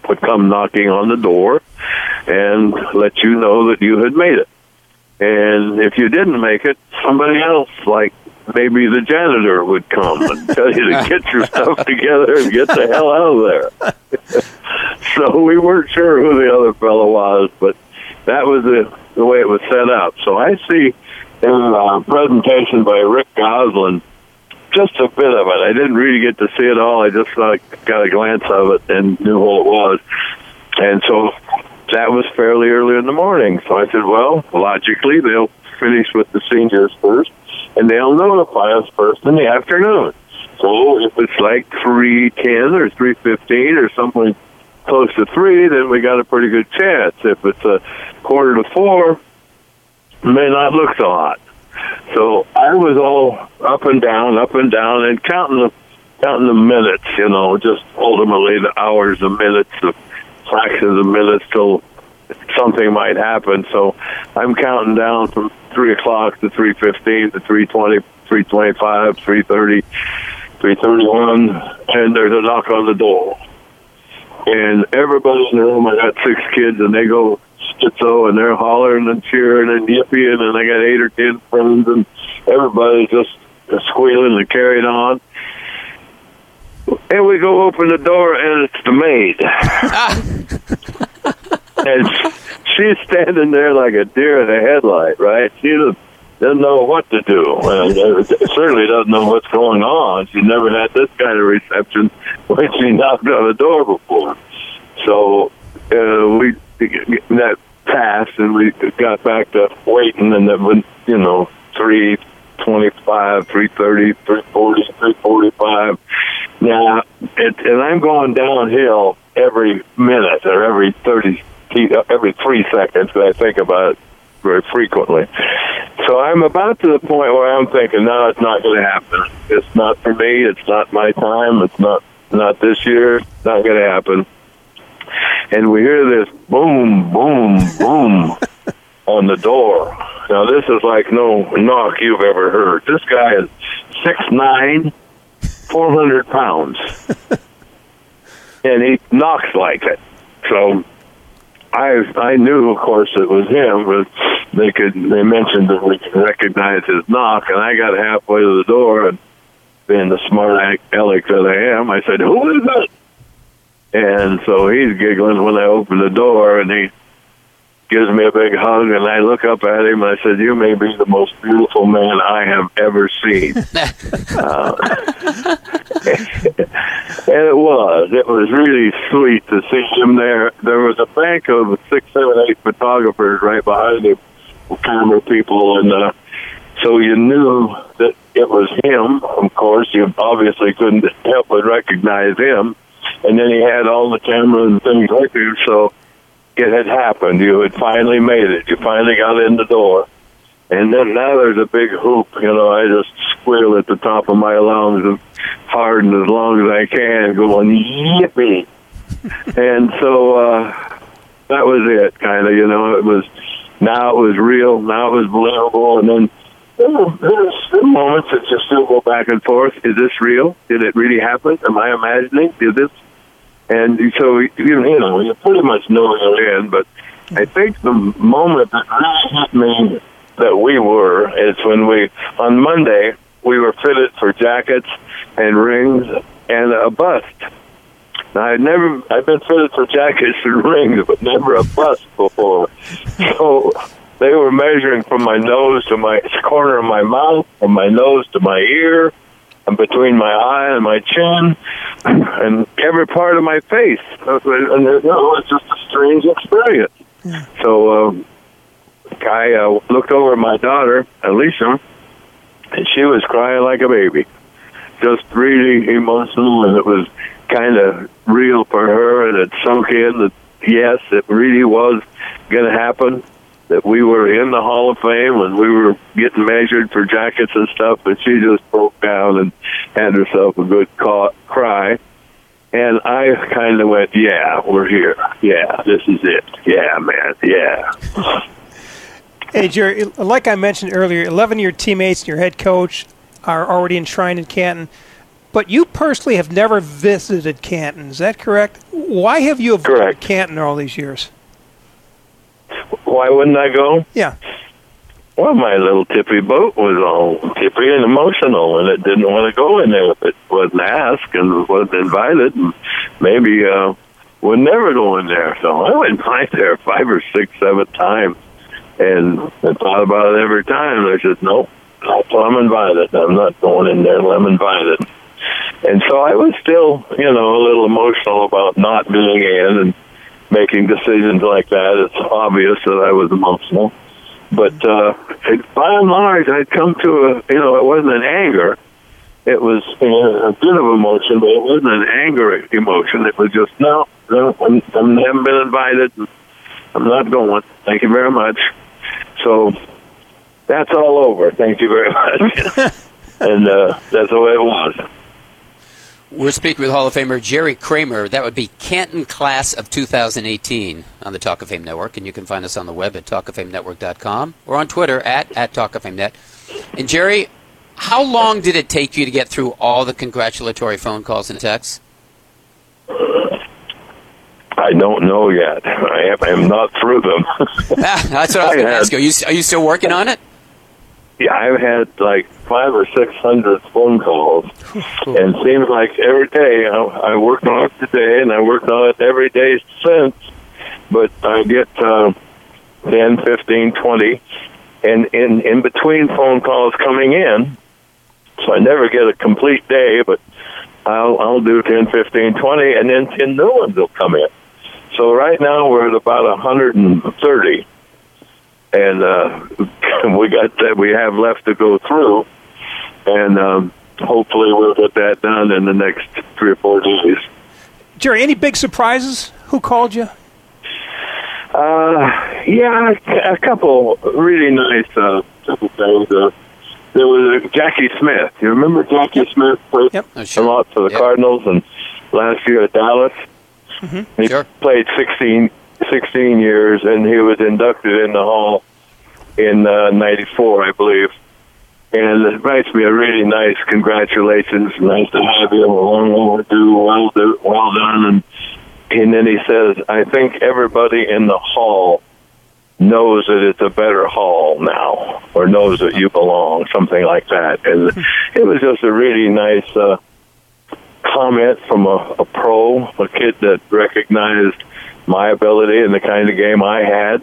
would come knocking on the door and let you know that you had made it. And if you didn't make it, somebody else, like maybe the janitor would come and tell you to get your stuff together and get the hell out of there. so we weren't sure who the other fellow was, but that was the, the way it was set up. So I see in a presentation by Rick Gosselin just a bit of it. I didn't really get to see it all. I just like, got a glance of it and knew who it was. And so that was fairly early in the morning. So I said, well, logically, they'll finish with the seniors first and they'll notify us first in the afternoon. So if it's like three ten or three fifteen or something close to three, then we got a pretty good chance. If it's a quarter to four, may not look so hot. So I was all up and down, up and down, and counting the counting the minutes. You know, just ultimately the hours, the minutes, the fractions of minutes till something might happen. So I'm counting down from three o'clock to three fifteen to three twenty, three twenty five, three thirty, three thirty one, and there's a knock on the door. And everybody in the room, I got six kids, and they go it so, and they're hollering and cheering and yipping, and I got eight or ten friends, and everybody's just squealing and carrying on. And we go open the door, and it's the maid. and she's standing there like a deer in the headlight, right? She doesn't, know what to do, and uh, certainly doesn't know what's going on. She never had this kind of reception when she knocked on the door before. So uh, we that passed, and we got back to waiting, and then when you know three three twenty-five, three thirty, three forty, three forty-five. Now, it, and I'm going downhill every minute or every thirty Uh, every three seconds. I think about it very frequently. So I'm about to the point where I'm thinking, no, it's not going to happen. It's not for me. It's not my time. It's not not this year. It's not going to happen. And we hear this boom, boom, boom on the door. Now this is like no knock you've ever heard. This guy is six nine, four hundred pounds, and he knocks like it. So I I knew, of course, it was him, but they could they mentioned that we could recognize his knock, and I got halfway to the door, and being the smart aleck that I am, I said, "Who is it?" And so he's giggling when I open the door, and he gives me a big hug, and I look up at him and I said, "You may be the most beautiful man I have ever seen." uh, and it was. It was really sweet to see him there. There was a bank of six, seven, eight photographers right behind him, camera people, and uh, so you knew that it was him. Of course, you obviously couldn't help but recognize him. And then he had all the cameras and things like that. So it had happened. You had finally made it. You finally got in the door. And then now there's a big hoop. You know, I just squeal at the top of my lungs and hard and as long as I can, going yippee. and so uh, that was it, kind of. You know, it was now it was real. Now it was believable. And then there were moments that just still go back and forth. Is this real? Did it really happen? Am I imagining? Did this and so, you, know, you pretty much know you're in, but I think the moment that really hit me that we were is when we, on Monday, we were fitted for jackets and rings and a bust. Now, I'd never, I've been fitted for jackets and rings, but never a bust before. So they were measuring from my nose to my corner of my mouth, from my nose to my ear, between my eye and my chin, and every part of my face. And you know, just a strange experience. Yeah. So um, I uh, looked over at my daughter, Alicia, and she was crying like a baby, just really emotional, and it was kind of real for her, and it sunk in that yes, it really was going to happen that we were in the Hall of Fame and we were getting measured for jackets and stuff, but she just broke down and had herself a good ca- cry. And I kind of went, yeah, we're here. Yeah, this is it. Yeah, man. Yeah. Hey, Jerry, like I mentioned earlier, 11 of your teammates and your head coach are already enshrined in Canton, but you personally have never visited Canton. Is that correct? Why have you avoided correct. Canton all these years? Why wouldn't I go? Yeah. Well, my little tippy boat was all tippy and emotional, and it didn't want to go in there if it wasn't asked and wasn't invited, and maybe uh, would never go in there. So I went by there five or six, seven times, and I thought about it every time. I said, nope, I'm invited. I'm not going in there unless I'm invited. And so I was still, you know, a little emotional about not being in and making decisions like that. It's obvious that I was emotional. But uh, it, by and large, I'd come to a, you know, it wasn't an anger. It was a bit of emotion, but it wasn't an anger emotion. It was just, no, no I'm, I haven't been invited. I'm not going. Thank you very much. So that's all over. Thank you very much. and uh, that's the way it was. We're speaking with Hall of Famer Jerry Kramer. That would be Canton Class of 2018 on the Talk of Fame Network, and you can find us on the web at talkoffamenetwork.com or on Twitter at, at Talk of Fame Net. And Jerry, how long did it take you to get through all the congratulatory phone calls and texts? I don't know yet. I am, I am not through them. Ah, that's what I was going to ask you. Are, you. are you still working on it? I've had like five or six hundred phone calls, and seems like every day I, I worked on it today, and I worked on it every day since. But I get uh, 10, 15, 20, and in in between phone calls coming in, so I never get a complete day, but I'll I'll do 10, 15, 20, and then 10 new ones will come in. So right now we're at about 130 and uh, we got that we have left to go through, and um, hopefully we'll get that done in the next three or four days. Jerry, any big surprises? Who called you? Uh, yeah, a couple really nice uh, couple things. Uh, there was uh, Jackie Smith. You remember Jackie Smith played Yep. Oh, a lot for the Yep. Cardinals, and last year at Dallas. He Sure. played 16, 16 years, and he was inducted in the Hall in uh, '94, I believe. And it writes me a really nice congratulations. Nice to have you. Long overdue. Well, do, well done. And and then he says, I think everybody in the hall knows that it's a better hall now, or knows that you belong, something like that. And it was just a really nice uh, comment from a, a pro, a kid that recognized my ability and the kind of game I had.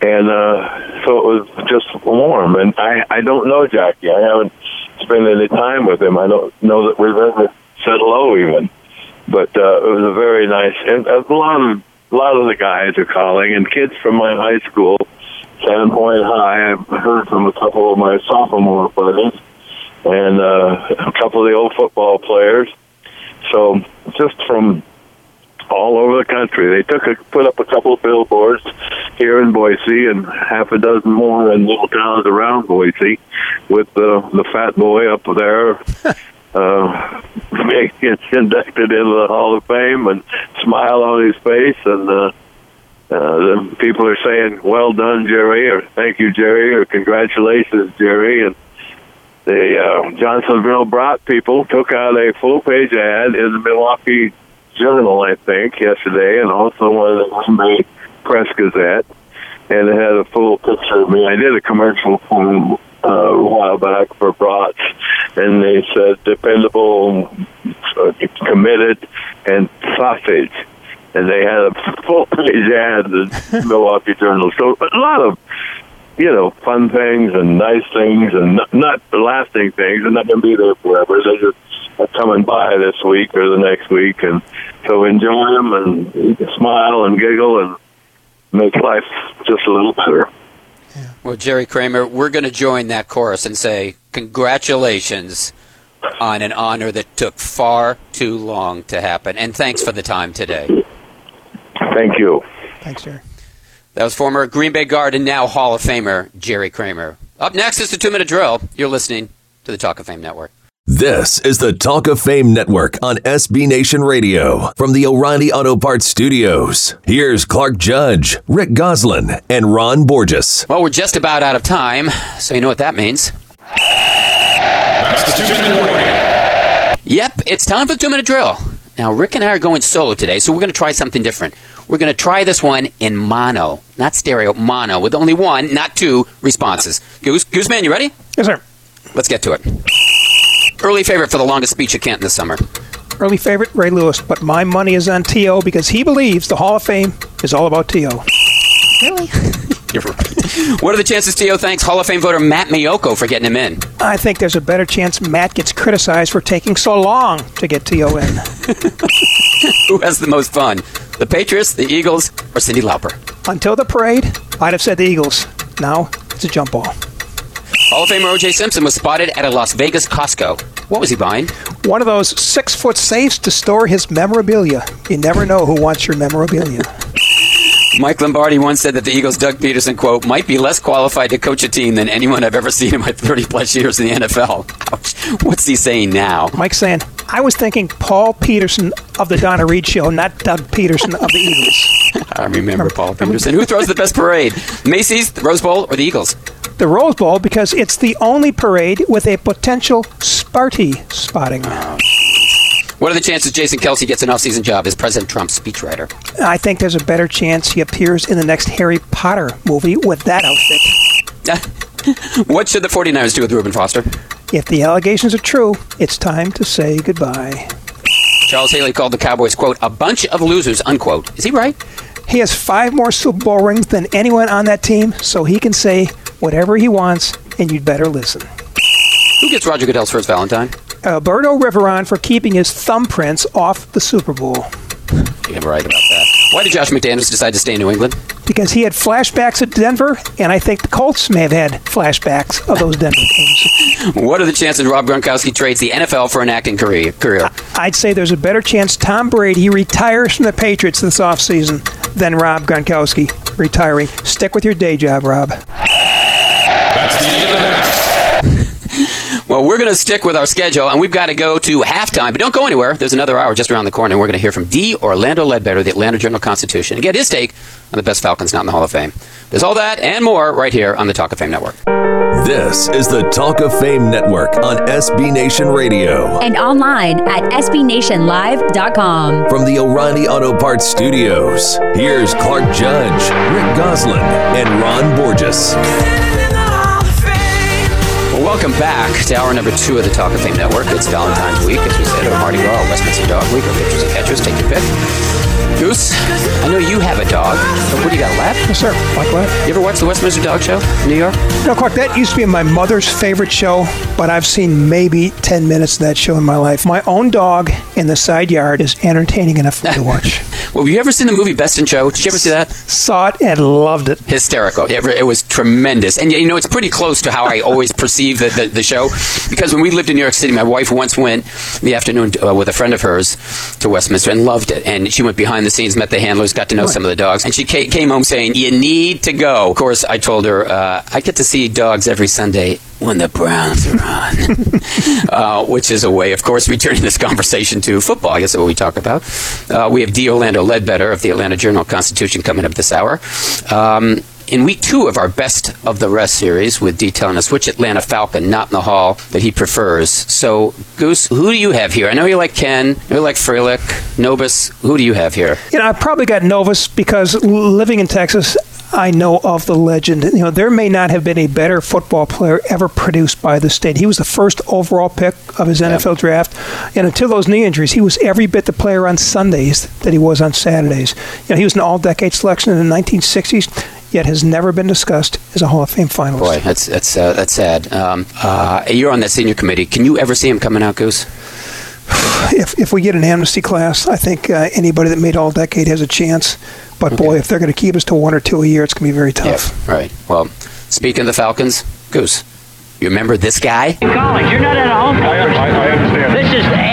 And uh, so it was just warm. And I, I don't know Jackie. I haven't spent any time with him. I don't know that we've ever said hello even. But uh, it was a very nice, and a lot of a lot of the guys are calling, and kids from my high school, Sandpoint High. I've heard from a couple of my sophomore buddies, and uh, a couple of the old football players. So just from all over the country, they took a, put up a couple of billboards here in Boise, and half a dozen more in little towns around Boise, with the the fat boy up there. uh, gets inducted into the Hall of Fame and smile on his face, and uh, uh, the people are saying, "Well done, Jerry," or "Thank you, Jerry," or "Congratulations, Jerry." And the uh, Johnsonville Brat people took out a full-page ad in the Milwaukee Journal, I think, yesterday, and also one of the Green Press Gazette, and it had a full picture of me. I did a commercial for uh, a while back for Brats, and they said dependable, uh, committed, and sausage. And they had a full page ad in the Milwaukee Journal. So a lot of, you know, fun things and nice things and not, not lasting things. They're not going to be there forever. They're just Uh, coming by this week or the next week. And so enjoy them and smile and giggle and make life just a little better. Well, Jerry Kramer, we're going to join that chorus and say congratulations on an honor that took far too long to happen. And thanks for the time today. Thank you. Thanks, Jerry. That was former Green Bay guard and now Hall of Famer Jerry Kramer. Up next is the two minute drill. You're listening to the Talk of Fame Network. This is the Talk of Fame Network on SB Nation Radio from the O'Reilly Auto Parts Studios. Here's Clark Judge, Rick Gosselin, and Ron Borges. Well, we're just about out of time, so you know what that means. Yep, it's time for the two minute drill. Now, Rick and I are going solo today, so we're going to try something different. We're going to try this one in mono, not stereo, mono, with only one, not two responses. Goose, Gooseman, you ready? Yes, sir. Let's get to it. Early favorite for the longest speech at Canton this summer. Early favorite, Ray Lewis, but my money is on T.O. because he believes the Hall of Fame is all about T.O. Really? You're right. What are the chances T.O. thanks Hall of Fame voter Matt Maiocco for getting him in? I think there's a better chance Matt gets criticized for taking so long to get T.O. in. Who has the most fun? The Patriots, the Eagles, or Cyndi Lauper? Until the parade, I'd have said the Eagles. Now it's a jump ball. Hall of Famer O.J. Simpson was spotted at a Las Vegas Costco. What was he buying? One of those six foot safes to store his memorabilia. You never know who wants your memorabilia. Mike Lombardi once said that the Eagles' Doug Pederson, quote, might be less qualified to coach a team than anyone I've ever seen in my 30 plus years in the NFL. What's he saying now? Mike saying, I was thinking Paul Petersen of the Donna Reed show, not Doug Pederson of the Eagles. I remember Paul Petersen. Who throws the best parade? Macy's, the Rose Bowl, or the Eagles? The Rose Bowl because it's the only parade with a potential Sparty spotting. Oh, What are the chances Jason Kelce gets an off-season job as President Trump's speechwriter? I think there's a better chance he appears in the next Harry Potter movie with that outfit. what should the 49ers do with Reuben Foster? If the allegations are true, it's time to say goodbye. Charles Haley called the Cowboys, quote, a bunch of losers, unquote. Is he right? He has five more Super Bowl rings than anyone on that team, so he can say whatever he wants, and you'd better listen. Who gets Roger Goodell's first Valentine? Uh, Alberto Riveron for keeping his thumbprints off the Super Bowl. You're right about that. Why did Josh McDaniels decide to stay in New England? Because he had flashbacks at Denver, and I think the Colts may have had flashbacks of those Denver games. what are the chances Rob Gronkowski trades the NFL for an acting career? career? I'd say there's a better chance Tom Brady retires from the Patriots this offseason than Rob Gronkowski retiring. Stick with your day job, Rob. That's the end of the match. Well, we're going to stick with our schedule, and we've got to go to halftime. But don't go anywhere. There's another hour just around the corner, and we're going to hear from D. Orlando Ledbetter, the Atlanta Journal Constitution, and get his take on the best Falcons not in the Hall of Fame. There's all that and more right here on the Talk of Fame Network. This is the Talk of Fame Network on SB Nation Radio. And online at SBNationLive.com. From the O'Reilly Auto Parts Studios, here's Clark Judge, Rick Gosselin, and Ron Borges. Welcome back to hour number two of the Talk of Fame Network. It's Valentine's Week, as we said, or Mardi Gras, Westminster Dog Week, or pitchers and catchers. Take your pick. Goose, I know you have a dog. What do you got, lab? Yes, sir. Like what? You ever watch the Westminster Dog Show in New York? No, Clark, that used to be my mother's favorite show, but I've seen maybe 10 minutes of that show in my life. My own dog in the side yard is entertaining enough to watch. well, have you ever seen the movie Best in Show? Did you ever see that? Saw it and loved it. Hysterical. It, it was tremendous. And, you know, it's pretty close to how I always perceive the, the, the, show. Because when we lived in New York City, my wife once went in the afternoon uh, with a friend of hers to Westminster and loved it. And she went behind the scenes, met the handlers, got to know some of the dogs. And she came home saying, You need to go. Of course, I told her, uh, I get to see dogs every Sunday when the Browns are on, uh, which is a way, of course, returning this conversation to football. I guess that's what we talk about. Uh, we have D. Orlando Ledbetter of the Atlanta Journal Constitution coming up this hour. Um, in week two of our Best of the Rest series with D telling us which Atlanta Falcon, not in the hall, that he prefers. So, Goose, who do you have here? I know you like Kenn, you like Fralic, Nobis. Who do you have here? You know, I probably got Nobis because living in Texas, I know of the legend. You know, there may not have been a better football player ever produced by the state. He was the first overall pick of his NFL yep. draft, and until those knee injuries, he was every bit the player on Sundays that he was on Saturdays. You know, he was an all-decade selection in the 1960s yet has never been discussed as a Hall of Fame finalist. Boy, that's that's uh, that's sad. Um, uh, you're on that senior committee. Can you ever see him coming out, Goose? If if we get an amnesty class, I think uh, anybody that made all decade has a chance. But okay. boy, if they're going to keep us to one or two a year, it's going to be very tough. Yeah, right. Well, speaking of the Falcons, Goose, you remember this guy? College, you're not at a home I, I, I understand. This is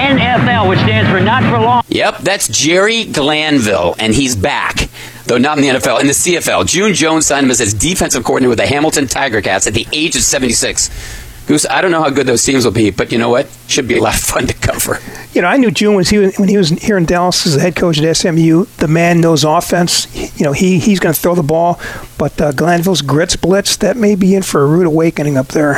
not for long. Yep, that's Jerry Glanville, and he's back though not in the NFL, in the CFL. June Jones signed him as his defensive coordinator with the Hamilton Tiger Cats at the age of 76. Goose, I don't know how good those teams will be, but you know what? Should be a lot of fun to cover. You know, I knew June when he was, when he was here in Dallas as a head coach at SMU. The man knows offense. You know, he he's going to throw the ball, but uh, Glanville's grits blitz that may be in for a rude awakening up there.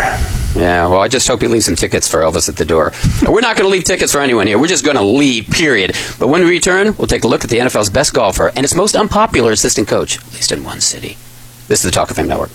Yeah, well, I just hope he leaves some tickets for Elvis at the door. We're not going to leave tickets for anyone here. We're just going to leave, period. But when we return, we'll take a look at the NFL's best golfer and its most unpopular assistant coach, at least in one city. This is the Talk of Fame Network.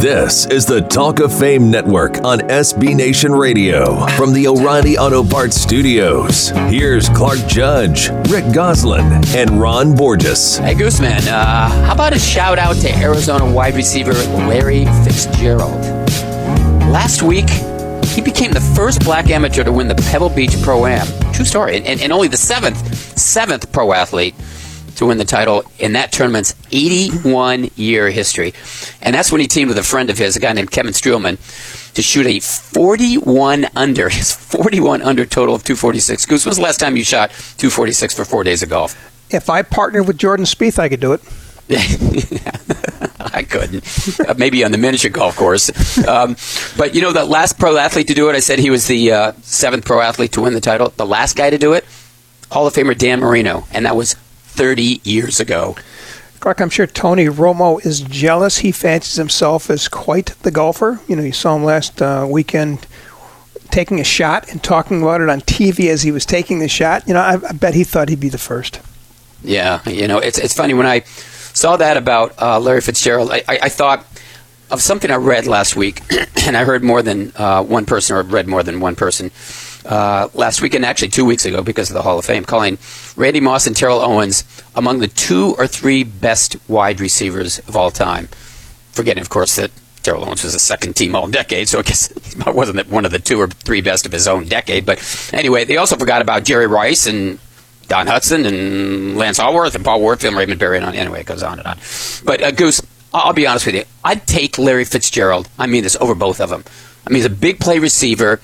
This is the Talk of Fame Network on SB Nation Radio. From the O'Reilly Auto Parts Studios, here's Clark Judge, Rick Gosselin, and Ron Borges. Hey, Gooseman, uh, how about a shout out to Arizona wide receiver Larry Fitzgerald? Last week, he became the first black amateur to win the Pebble Beach Pro Am. True story. And, and only the seventh, seventh pro athlete to win the title in that tournament's 81 year history. And that's when he teamed with a friend of his, a guy named Kevin Streelman, to shoot a 41 under, his 41 under total of 246. Goose, when was the last time you shot 246 for four days of golf? If I partnered with Jordan Spieth, I could do it. I couldn't. Uh, maybe on the miniature golf course. Um, but you know, the last pro athlete to do it, I said he was the uh, seventh pro athlete to win the title. The last guy to do it, Hall of Famer Dan Marino, and that was 30 years ago. Clark, I'm sure Tony Romo is jealous. He fancies himself as quite the golfer. You know, you saw him last uh, weekend taking a shot and talking about it on TV as he was taking the shot, you know, I, I bet he thought he'd be the first. Yeah, you know, it's it's funny when I saw that about uh, Larry Fitzgerald. I, I, I thought of something I read last week, and I heard more than uh, one person, or read more than one person uh, last week, and actually two weeks ago because of the Hall of Fame, calling Randy Moss and Terrell Owens among the two or three best wide receivers of all time. Forgetting, of course, that Terrell Owens was a second team all decade, so I guess it wasn't one of the two or three best of his own decade. But anyway, they also forgot about Jerry Rice and Don Hutson and Lance Alworth and Paul Warfield and Raymond Berry. And on. Anyway, it goes on and on. But uh, Goose, I'll be honest with you. I'd take Larry Fitzgerald. I mean this over both of them. I mean, he's a big play receiver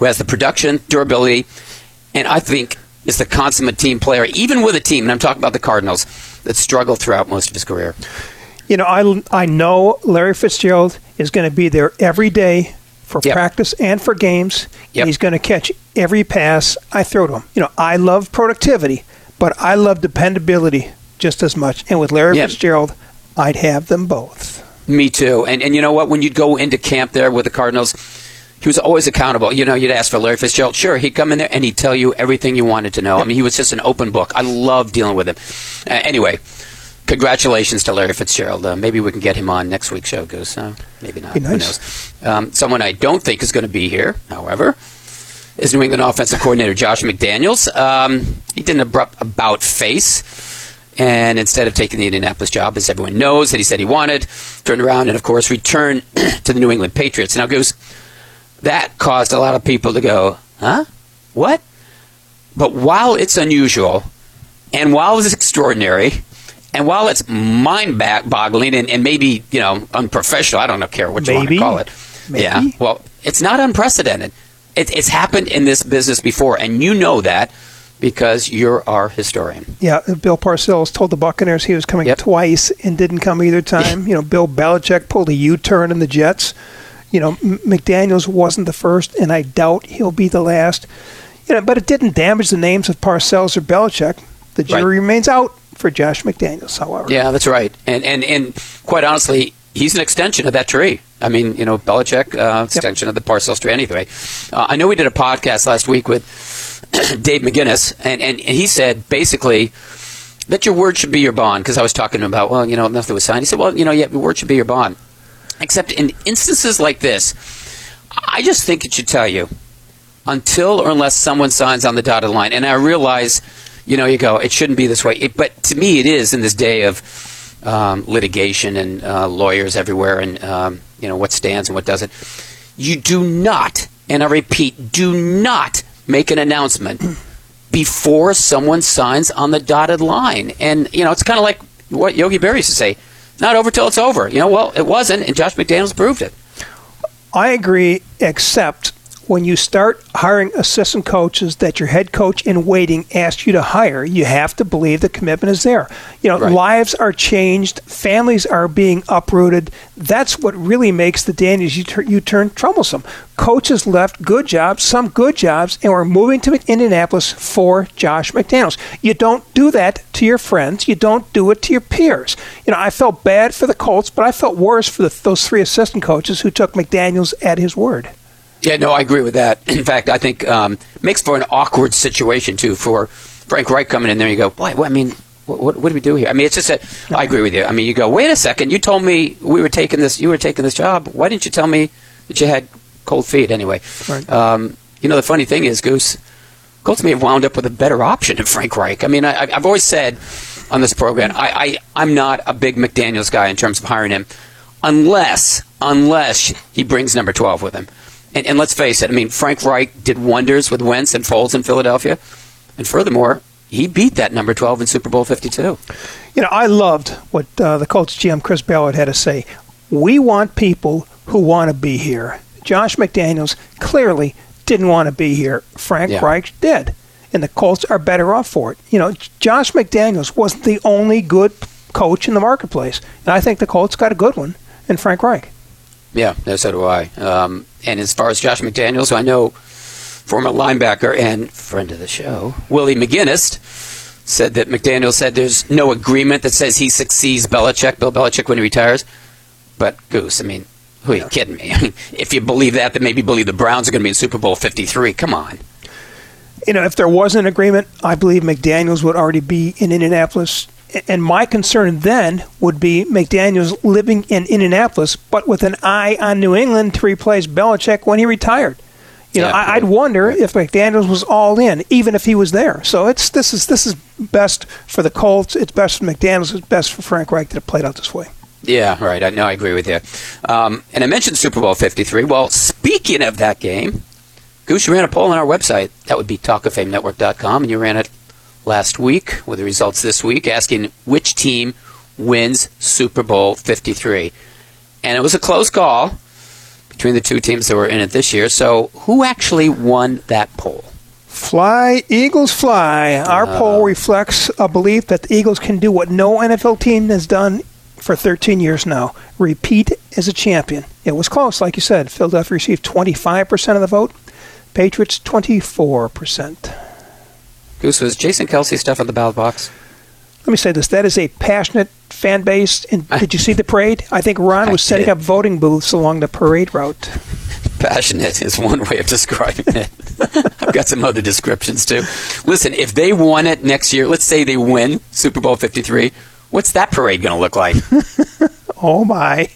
who has the production, durability, and I think is the consummate team player, even with a team, and I'm talking about the Cardinals, that struggled throughout most of his career. You know, I, I know Larry Fitzgerald is going to be there every day for Yep. practice and for games. Yep. And he's going to catch every pass I throw to him. You know, I love productivity, but I love dependability just as much. And with Larry Yep. Fitzgerald, I'd have them both. Me too. And and you know what? When you'd go into camp there with the Cardinals, he was always accountable. You know, you'd ask for Larry Fitzgerald. Sure, he'd come in there and he'd tell you everything you wanted to know. I mean, he was just an open book. I love dealing with him. Uh, anyway, congratulations to Larry Fitzgerald. Uh, maybe we can get him on next week's show, Goose. Uh, maybe not. Be Who knows? Um, someone I don't think is going to be here, however, is New England offensive coordinator Josh McDaniels. Um, he did an abrupt about face. And instead of taking the Indianapolis job, as everyone knows that he said he wanted, turned around and, of course, returned to the New England Patriots. Now, Goose, that caused a lot of people to go, huh? What? But while it's unusual, and while it's extraordinary, and while it's mind boggling and, and maybe, you know, unprofessional, I don't know, care what you want to call it. Maybe. Yeah. Well, it's not unprecedented. It, it's happened in this business before, and you know that because you're our historian. Yeah, uh, Bill Parcells told the Buccaneers he was coming Yep. twice and didn't come either time. you know, Bill Belichick pulled a U-turn in the Jets. You know, M- McDaniels wasn't the first, and I doubt he'll be the last. You know, but it didn't damage the names of Parcells or Belichick. The jury Right. remains out for Josh McDaniels, however. Yeah, that's right. And and and quite honestly, he's an extension of that tree. I mean, you know, Belichick, uh, extension of the Parcells tree. Anyway, uh, I know we did a podcast last week with Dave McGinnis, and, and, and he said basically that your word should be your bond. Because I was talking to him about, well, you know, nothing was signed. He said, well, you know, yeah, your word should be your bond. Except in instances like this, I just think it should tell you until or unless someone signs on the dotted line. And I realize, you know, you go, it shouldn't be this way. It, but to me, it is in this day of um, litigation and uh, lawyers everywhere, and um, you know what stands and what doesn't. You do not, and I repeat, do not make an announcement before someone signs on the dotted line. And you know, it's kind of like what Yogi Berra used to say: "Not over till it's over." You know, well, it wasn't, and Josh McDaniels proved it. I agree, except when you start hiring assistant coaches that your head coach in waiting asked you to hire, you have to believe the commitment is there. You know, Right. lives are changed, families are being uprooted. That's what really makes the Daniels you turn troublesome. Coaches left good jobs, some good jobs, and were moving to Indianapolis for Josh McDaniels. You don't do that to your friends. You don't do it to your peers. You know, I felt bad for the Colts, but I felt worse for the, those three assistant coaches who took McDaniels at his word. Yeah, no, I agree with that. In fact, I think um, makes for an awkward situation too for Frank Reich coming in there. You go, boy, what, I mean, what, what, what do we do here? I mean, it's just that I agree with you. I mean, you go, wait a second, you told me we were taking this, you were taking this job. Why didn't you tell me that you had cold feet anyway? Right. Um, you know, the funny thing is, Goose, Colts may have wound up with a better option than Frank Reich. I mean, I, I've always said on this program, I, I, I'm not a big McDaniels guy in terms of hiring him, unless unless he brings number 12 with him. And, and let's face it, I mean, Frank Reich did wonders with Wentz and Foles in Philadelphia. And furthermore, he beat that number 12 in Super Bowl 52. You know, I loved what uh, the Colts GM Chris Ballard had to say. We want people who want to be here. Josh McDaniels clearly didn't want to be here. Frank Yeah. Reich did. And the Colts are better off for it. You know, Josh McDaniels wasn't the only good coach in the marketplace. And I think the Colts got a good one in Frank Reich. Yeah, no, so do I. Um, and as far as Josh McDaniels, who I know former linebacker and friend of the show, Willie McGinest, said that McDaniel said there's no agreement that says he succeeds Belichick, Bill Belichick, when he retires. But Goose, I mean, Who are you kidding me? I mean, if you believe that, then maybe believe the Browns are going to be in Super Bowl 53. Come on. You know, if there was an agreement, I believe McDaniels would already be in Indianapolis. And my concern then would be McDaniels living in Indianapolis, but with an eye on New England to replace Belichick when he retired. You know, Yeah, I, I'd yeah. wonder if McDaniels was all in, even if he was there. So it's this is this is best for the Colts. It's best for McDaniels. It's best for Frank Reich that it played out this way. Yeah, right. I know. I agree with you. Um, and I mentioned Super Bowl 53. Well, speaking of that game, Goose, you ran a poll on our website. That would be talkoffamenetwork.com, and you ran it last week with the results this week, asking which team wins Super Bowl 53. And it was a close call between the two teams that were in it this year. So, who actually won that poll? Fly, Eagles fly. Our uh, poll reflects a belief that the Eagles can do what no NFL team has done for 13 years now repeat as a champion. It was close, like you said. Philadelphia received 25% of the vote, Patriots 24%. Goose, was Jason Kelce stuff on the ballot box? Let me say this that is a passionate fan base. And did you see the parade? I think Ron I was setting did. up voting booths along the parade route. Passionate is one way of describing it. I've got some other descriptions too. Listen, if they won it next year, let's say they win Super Bowl 53, what's that parade going to look like? Oh, my.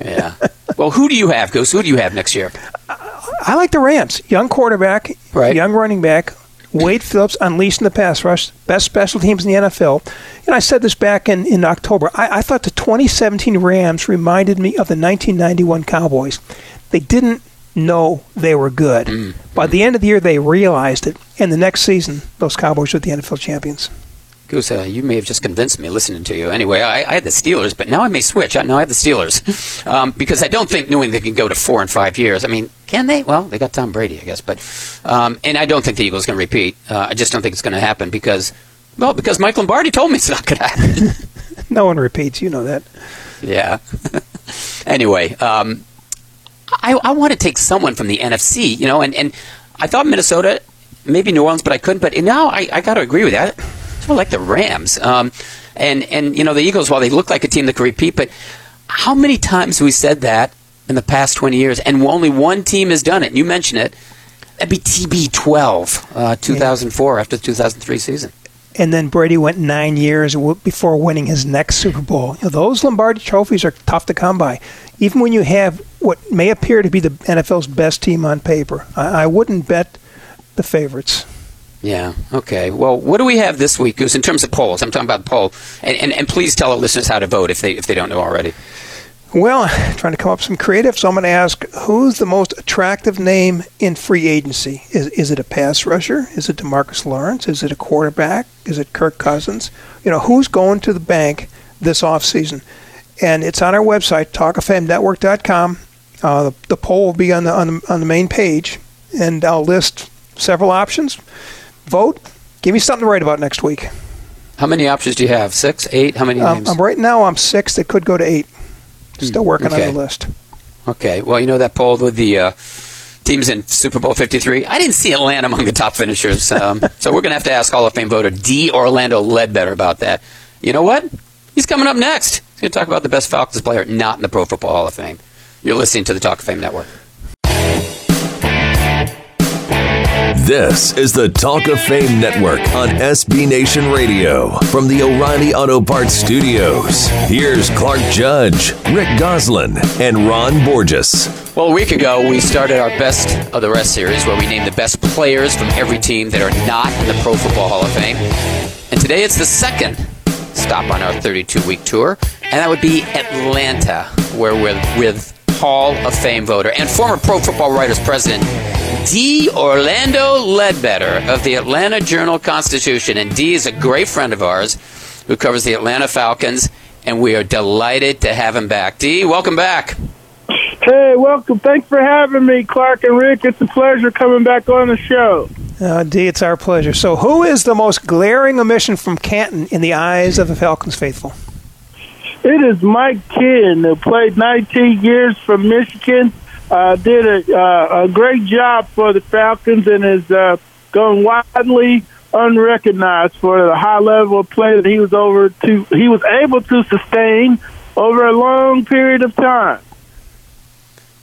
yeah. Well, who do you have, Goose? Who do you have next year? I like the Rams. Young quarterback, Right. young running back. Wade Phillips unleashing the pass rush, best special teams in the NFL. And I said this back in, in October. I, I thought the 2017 Rams reminded me of the 1991 Cowboys. They didn't know they were good. Mm. By the end of the year, they realized it. And the next season, those Cowboys were the NFL champions. Goose, uh, you may have just convinced me listening to you. Anyway, I, I had the Steelers, but now I may switch. I, now I have the Steelers um, because I don't think New England can go to four and five years. I mean, can they? Well, they got Tom Brady, I guess, but um, and I don't think the Eagles going to repeat. Uh, I just don't think it's going to happen because, well, because Mike Lombardi told me it's not going to happen. No one repeats. You know that. yeah. anyway, um, I, I want to take someone from the NFC, you know, and, and I thought Minnesota, maybe New Orleans, but I couldn't. But now I, I got to agree with that. I like the Rams. Um, and, and, you know, the Eagles, while they look like a team that could repeat, but how many times have we said that in the past 20 years, and only one team has done it? And You mentioned it. That'd be TB12, uh, 2004, after the 2003 season. And then Brady went nine years before winning his next Super Bowl. You know, those Lombardi trophies are tough to come by. Even when you have what may appear to be the NFL's best team on paper, I, I wouldn't bet the favorites. Yeah. Okay. Well, what do we have this week, Goose, in terms of polls? I'm talking about poll, and, and, and please tell our listeners how to vote if they if they don't know already. Well, trying to come up with some creative, so I'm going to ask who's the most attractive name in free agency? Is, is it a pass rusher? Is it Demarcus Lawrence? Is it a quarterback? Is it Kirk Cousins? You know, who's going to the bank this offseason? And it's on our website, talkoffamenetwork.com. Uh, the, the poll will be on the, on the on the main page, and I'll list several options. Vote. Give me something to write about next week. How many options do you have? Six, eight? How many Um, names? I'm right now. I'm six. It could go to eight. Still working okay. on the list. Okay. Well, you know that poll with the uh, teams in Super Bowl 53. I didn't see Atlanta among the top finishers, um, so we're going to have to ask Hall of Fame voter D. Orlando Ledbetter about that. You know what? He's coming up next. He's going to talk about the best Falcons player not in the Pro Football Hall of Fame. You're listening to the Talk of Fame Network. This is the Talk of Fame Network on SB Nation Radio from the O'Reilly Auto Parts Studios. Here's Clark Judge, Rick Gosselin, and Ron Borges. Well, a week ago, we started our Best of the Rest series where we named the best players from every team that are not in the Pro Football Hall of Fame. And today it's the second stop on our 32 week tour, and that would be Atlanta, where we're with Hall of Fame voter and former Pro Football Writers President D. Orlando Ledbetter of the Atlanta Journal Constitution. And D is a great friend of ours who covers the Atlanta Falcons, and we are delighted to have him back. D, welcome back. Hey, welcome. Thanks for having me, Clark and Rick. It's a pleasure coming back on the show. Uh, D, it's our pleasure. So, who is the most glaring omission from Canton in the eyes of the Falcons faithful? It is Mike Kenn, who played 19 years from Michigan, uh, did a, uh, a great job for the Falcons, and is uh, gone widely unrecognized for the high level of play that he was over to. He was able to sustain over a long period of time.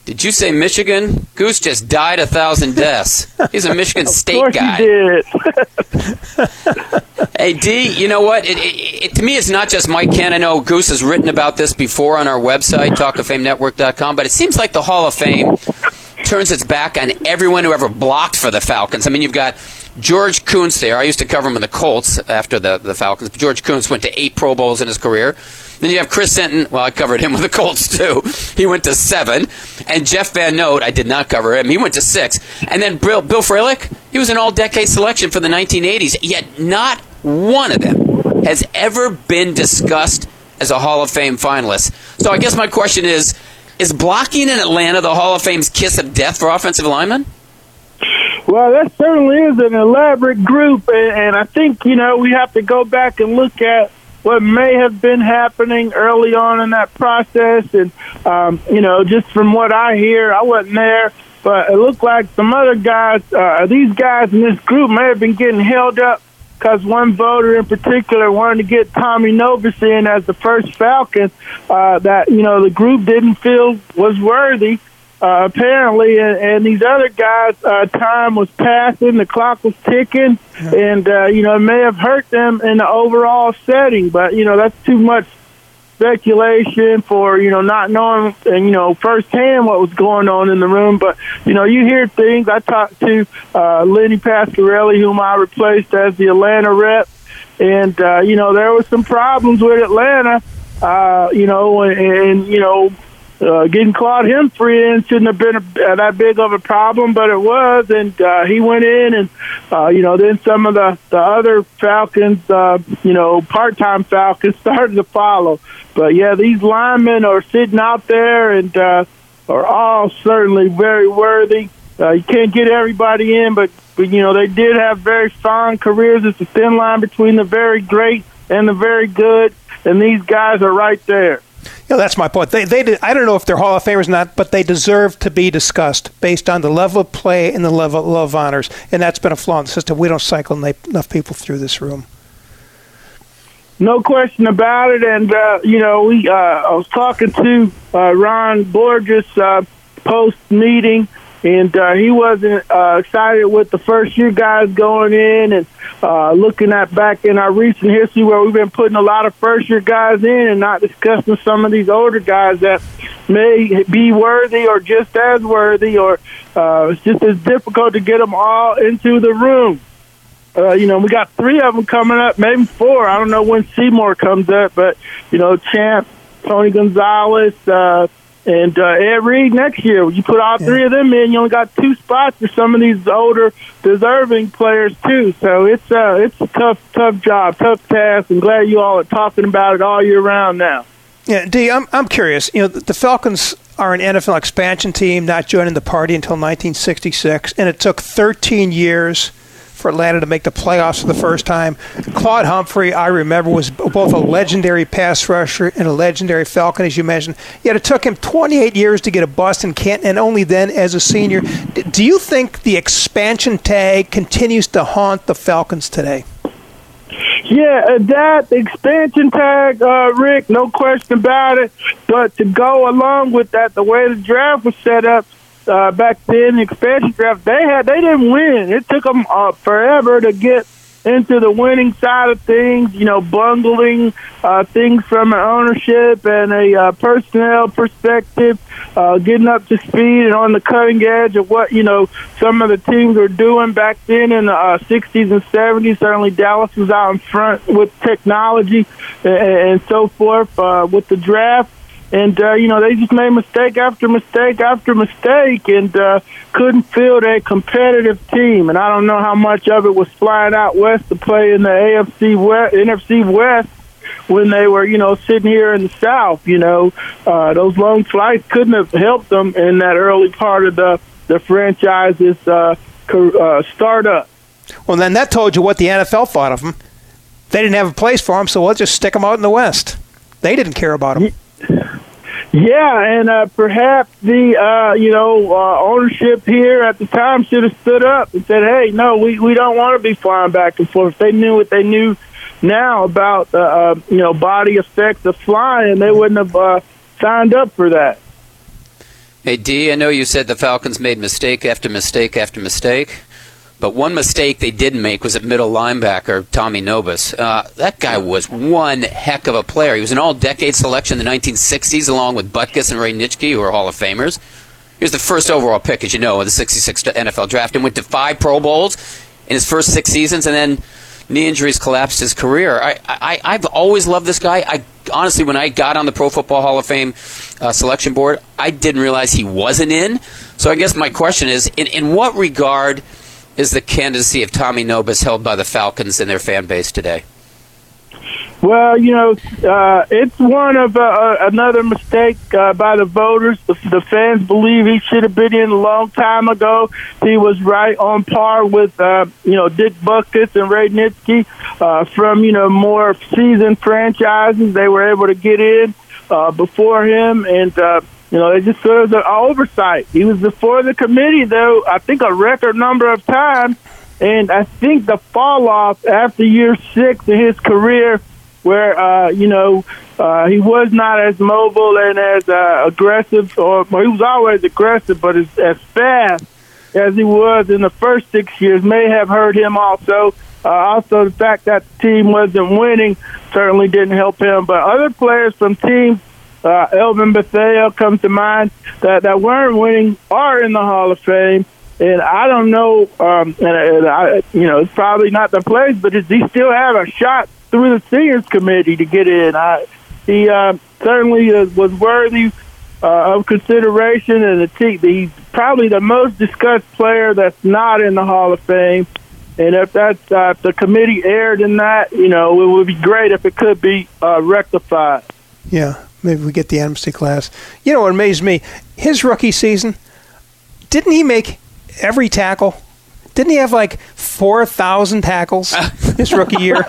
Did you say Michigan? Goose just died a thousand deaths. He's a Michigan State of course guy. He did. Hey D, you know what? It, it, it, to me, it's not just Mike know Goose has written about this before on our website, talkoffamenetwork.com. But it seems like the Hall of Fame turns its back on everyone who ever blocked for the Falcons. I mean, you've got George Kunz there. I used to cover him in the Colts after the the Falcons. George Kunz went to eight Pro Bowls in his career. Then you have Chris Hinton. Well, I covered him with the Colts too. He went to seven. And Jeff Van Note, I did not cover him. He went to six. And then Bill, Bill Fralic, he was an all-decade selection for the 1980s. Yet not one of them has ever been discussed as a Hall of Fame finalist. So I guess my question is: Is blocking in Atlanta the Hall of Fame's kiss of death for offensive linemen? Well, that certainly is an elaborate group, and, and I think you know we have to go back and look at what may have been happening early on in that process. And, um, you know, just from what I hear, I wasn't there, but it looked like some other guys, uh, these guys in this group may have been getting held up because one voter in particular wanted to get Tommy Nobis in as the first Falcon uh, that, you know, the group didn't feel was worthy uh, apparently, and, and these other guys' uh, time was passing, the clock was ticking, and uh, you know it may have hurt them in the overall setting. But you know that's too much speculation for you know not knowing and you know firsthand what was going on in the room. But you know you hear things. I talked to uh, Lenny Pasquarelli, whom I replaced as the Atlanta rep, and uh, you know there was some problems with Atlanta. Uh, you know, and, and you know uh, getting Claude Humphrey in shouldn't have been a, uh, that big of a problem, but it was, and uh, he went in, and uh, you know, then some of the the other Falcons, uh, you know, part-time Falcons started to follow. But yeah, these linemen are sitting out there, and uh, are all certainly very worthy. Uh, you can't get everybody in, but, but you know they did have very fine careers. It's a thin line between the very great and the very good, and these guys are right there. Know, that's my point. They, they, I don't know if they're Hall of Famers or not, but they deserve to be discussed based on the level of play and the level of honors. And that's been a flaw in the system. We don't cycle enough people through this room. No question about it. And uh, you know, we uh, I was talking to uh, Ron Borges uh, post meeting, and uh, he wasn't uh, excited with the first year guys going in and uh, looking at back in our recent history where we've been putting a lot of first year guys in and not discussing some of these older guys that may be worthy or just as worthy or uh, it's just as difficult to get them all into the room. Uh, you know, we got three of them coming up, maybe four. I don't know when Seymour comes up, but you know, Champ, Tony Gonzalez, uh, and uh, Ed Reed next year. You put all three of them in, you only got two spots for some of these older, deserving players too. So it's uh, it's a tough, tough job, tough task. I'm glad you all are talking about it all year round now. Yeah, D, I'm I'm curious. You know, the Falcons are an NFL expansion team, not joining the party until 1966, and it took 13 years for Atlanta to make the playoffs for the first time. Claude Humphrey, I remember, was both a legendary pass rusher and a legendary Falcon, as you mentioned. Yet it took him 28 years to get a bust in Canton, and only then as a senior. Do you think the expansion tag continues to haunt the Falcons today? Yeah, uh, that expansion tag, uh, Rick, no question about it. But to go along with that, the way the draft was set up, uh, back then, the expansion draft, they had they didn't win. It took them uh, forever to get into the winning side of things. You know, bungling uh, things from an ownership and a uh, personnel perspective, uh, getting up to speed and on the cutting edge of what you know some of the teams were doing back then in the uh, 60s and 70s. Certainly, Dallas was out in front with technology and, and so forth uh, with the draft and uh, you know they just made mistake after mistake after mistake, and uh, couldn't field a competitive team. And I don't know how much of it was flying out west to play in the AFC West, NFC West when they were, you know, sitting here in the South. You know, uh, those long flights couldn't have helped them in that early part of the the franchise's uh, uh, startup. Well, then that told you what the NFL thought of them. They didn't have a place for them, so we'll just stick them out in the West. They didn't care about them. Yeah, and uh, perhaps the uh, you know uh, ownership here at the time should have stood up and said, "Hey, no, we we don't want to be flying back and forth." If they knew what they knew now about the uh, you know body effects of flying, they wouldn't have uh, signed up for that. Hey, D, I know you said the Falcons made mistake after mistake after mistake, but one mistake they didn't make was at middle linebacker, Tommy Nobis. Uh, that guy was one heck of a player. He was an all decade selection in the 1960s, along with Butkus and Ray Nitschke, who are Hall of Famers. He was the first overall pick, as you know, of the 66 NFL draft and went to five Pro Bowls in his first six seasons, and then knee injuries collapsed his career. I, I, I've always loved this guy. I honestly, when I got on the Pro Football Hall of Fame uh, selection board, I didn't realize he wasn't in. So I guess my question is, in, in what regard is the candidacy of Tommy Nobis held by the Falcons and their fan base today? Well, you know, uh, it's one of uh, uh, another mistake uh, by the voters. The, fans believe he should have been in a long time ago. He was right on par with, uh, you know, Dick Butkus and Ray Nitschke uh, from, you know, more seasoned franchises. They were able to get in uh, before him, and uh, you know, they just of the oversight. He was before the committee, though. I think a record number of times, and I think the fall off after year six in his career where uh, you know uh, he was not as mobile and as uh, aggressive, or well, he was always aggressive, but as, as fast as he was in the first six years may have hurt him also. Uh, also, the fact that the team wasn't winning certainly didn't help him. But other players from teams, uh, Elvin Bethea comes to mind, that, that weren't winning are in the Hall of Fame. And I don't know, um, and, and I, you know, it's probably not the place, but does he still have a shot through the seniors committee to get in. I, he uh, certainly uh, was worthy uh, of consideration, and the team, he's probably the most discussed player that's not in the Hall of Fame. And if that's uh, if the committee erred in that, you know, it would be great if it could be uh, rectified. Yeah, maybe we get the amnesty class. You know what amazed me? His rookie season, didn't he make every tackle? Didn't he have like four thousand tackles his rookie year?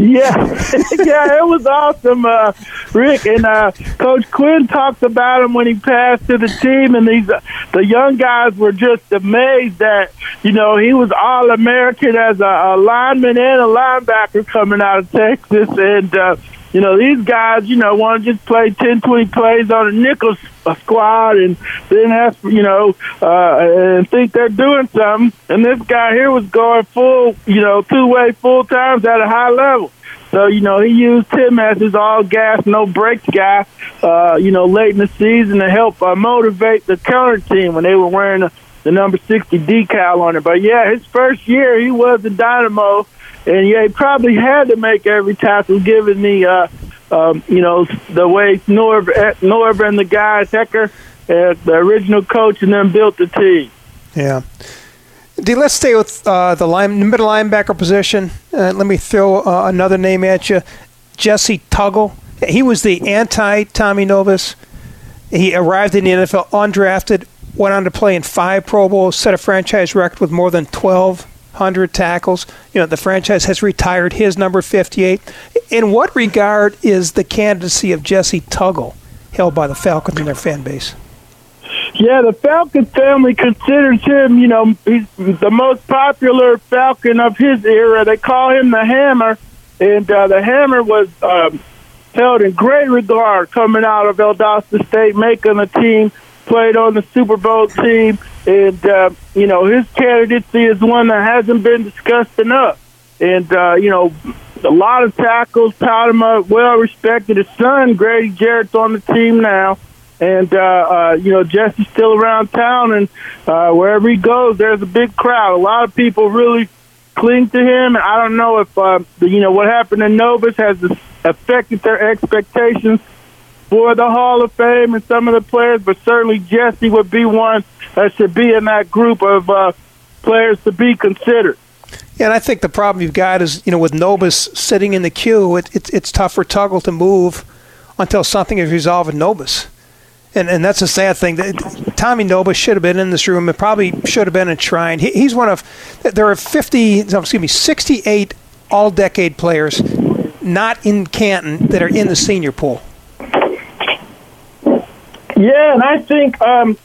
Yeah, yeah, it was awesome, uh, Rick. And uh, Coach Quinn talked about him when he passed to the team, and these uh, the young guys were just amazed that you know he was all American as a, a lineman and a linebacker coming out of Texas, and uh, you know, these guys, you know, want to just play 10, 20 plays on a nickel squad and then have, you know, uh, and think they're doing something. And this guy here was going full, you know, two way full times at a high level. So, you know, he used him as his all gas, no brakes guy, uh, you know, late in the season to help uh, motivate the counter team when they were wearing the, the number 60 decal on it. But yeah, his first year, he was a dynamo and yeah, he probably had to make every tackle given the, uh, um, you know, the way Norb, Norb and the guys, Hecker, uh, the original coach, and then built the team. Yeah. D, let's stay with uh, the line, middle linebacker position. Uh, let me throw uh, another name at you, Jessie Tuggle. He was the anti Tommy Nobis. He arrived in the NFL undrafted, went on to play in five Pro Bowls, set a franchise record with more than 12 100 tackles. You know, the franchise has retired his number 58. In what regard is the candidacy of Jessie Tuggle held by the Falcons and their fan base? Yeah, the Falcon family considers him, you know, he's the most popular Falcon of his era. They call him the Hammer, and uh, the Hammer was um, held in great regard coming out of Valdosta State, making the team, played on the Super Bowl team and uh, you know his candidacy is one that hasn't been discussed enough. And uh, you know, a lot of tackles, him well respected. His son Grady Jarrett's on the team now, and uh, uh, you know Jessie's still around town, and uh, wherever he goes, there's a big crowd. A lot of people really cling to him. I don't know if uh, you know what happened in Nobis has affected their expectations for the Hall of Fame and some of the players, but certainly Jessie would be one that should be in that group of uh, players to be considered. Yeah, and I think the problem you've got is, you know, with Nobis sitting in the queue, it, it, it's tough for Tuggle to move until something is resolved with Nobis. And, and that's a sad thing. Tommy Nobis should have been in this room. It probably should have been enshrined. He, he's one of, there are 50, excuse me, 68 all decade players not in Canton that are in the senior pool. Yeah, and I think, um,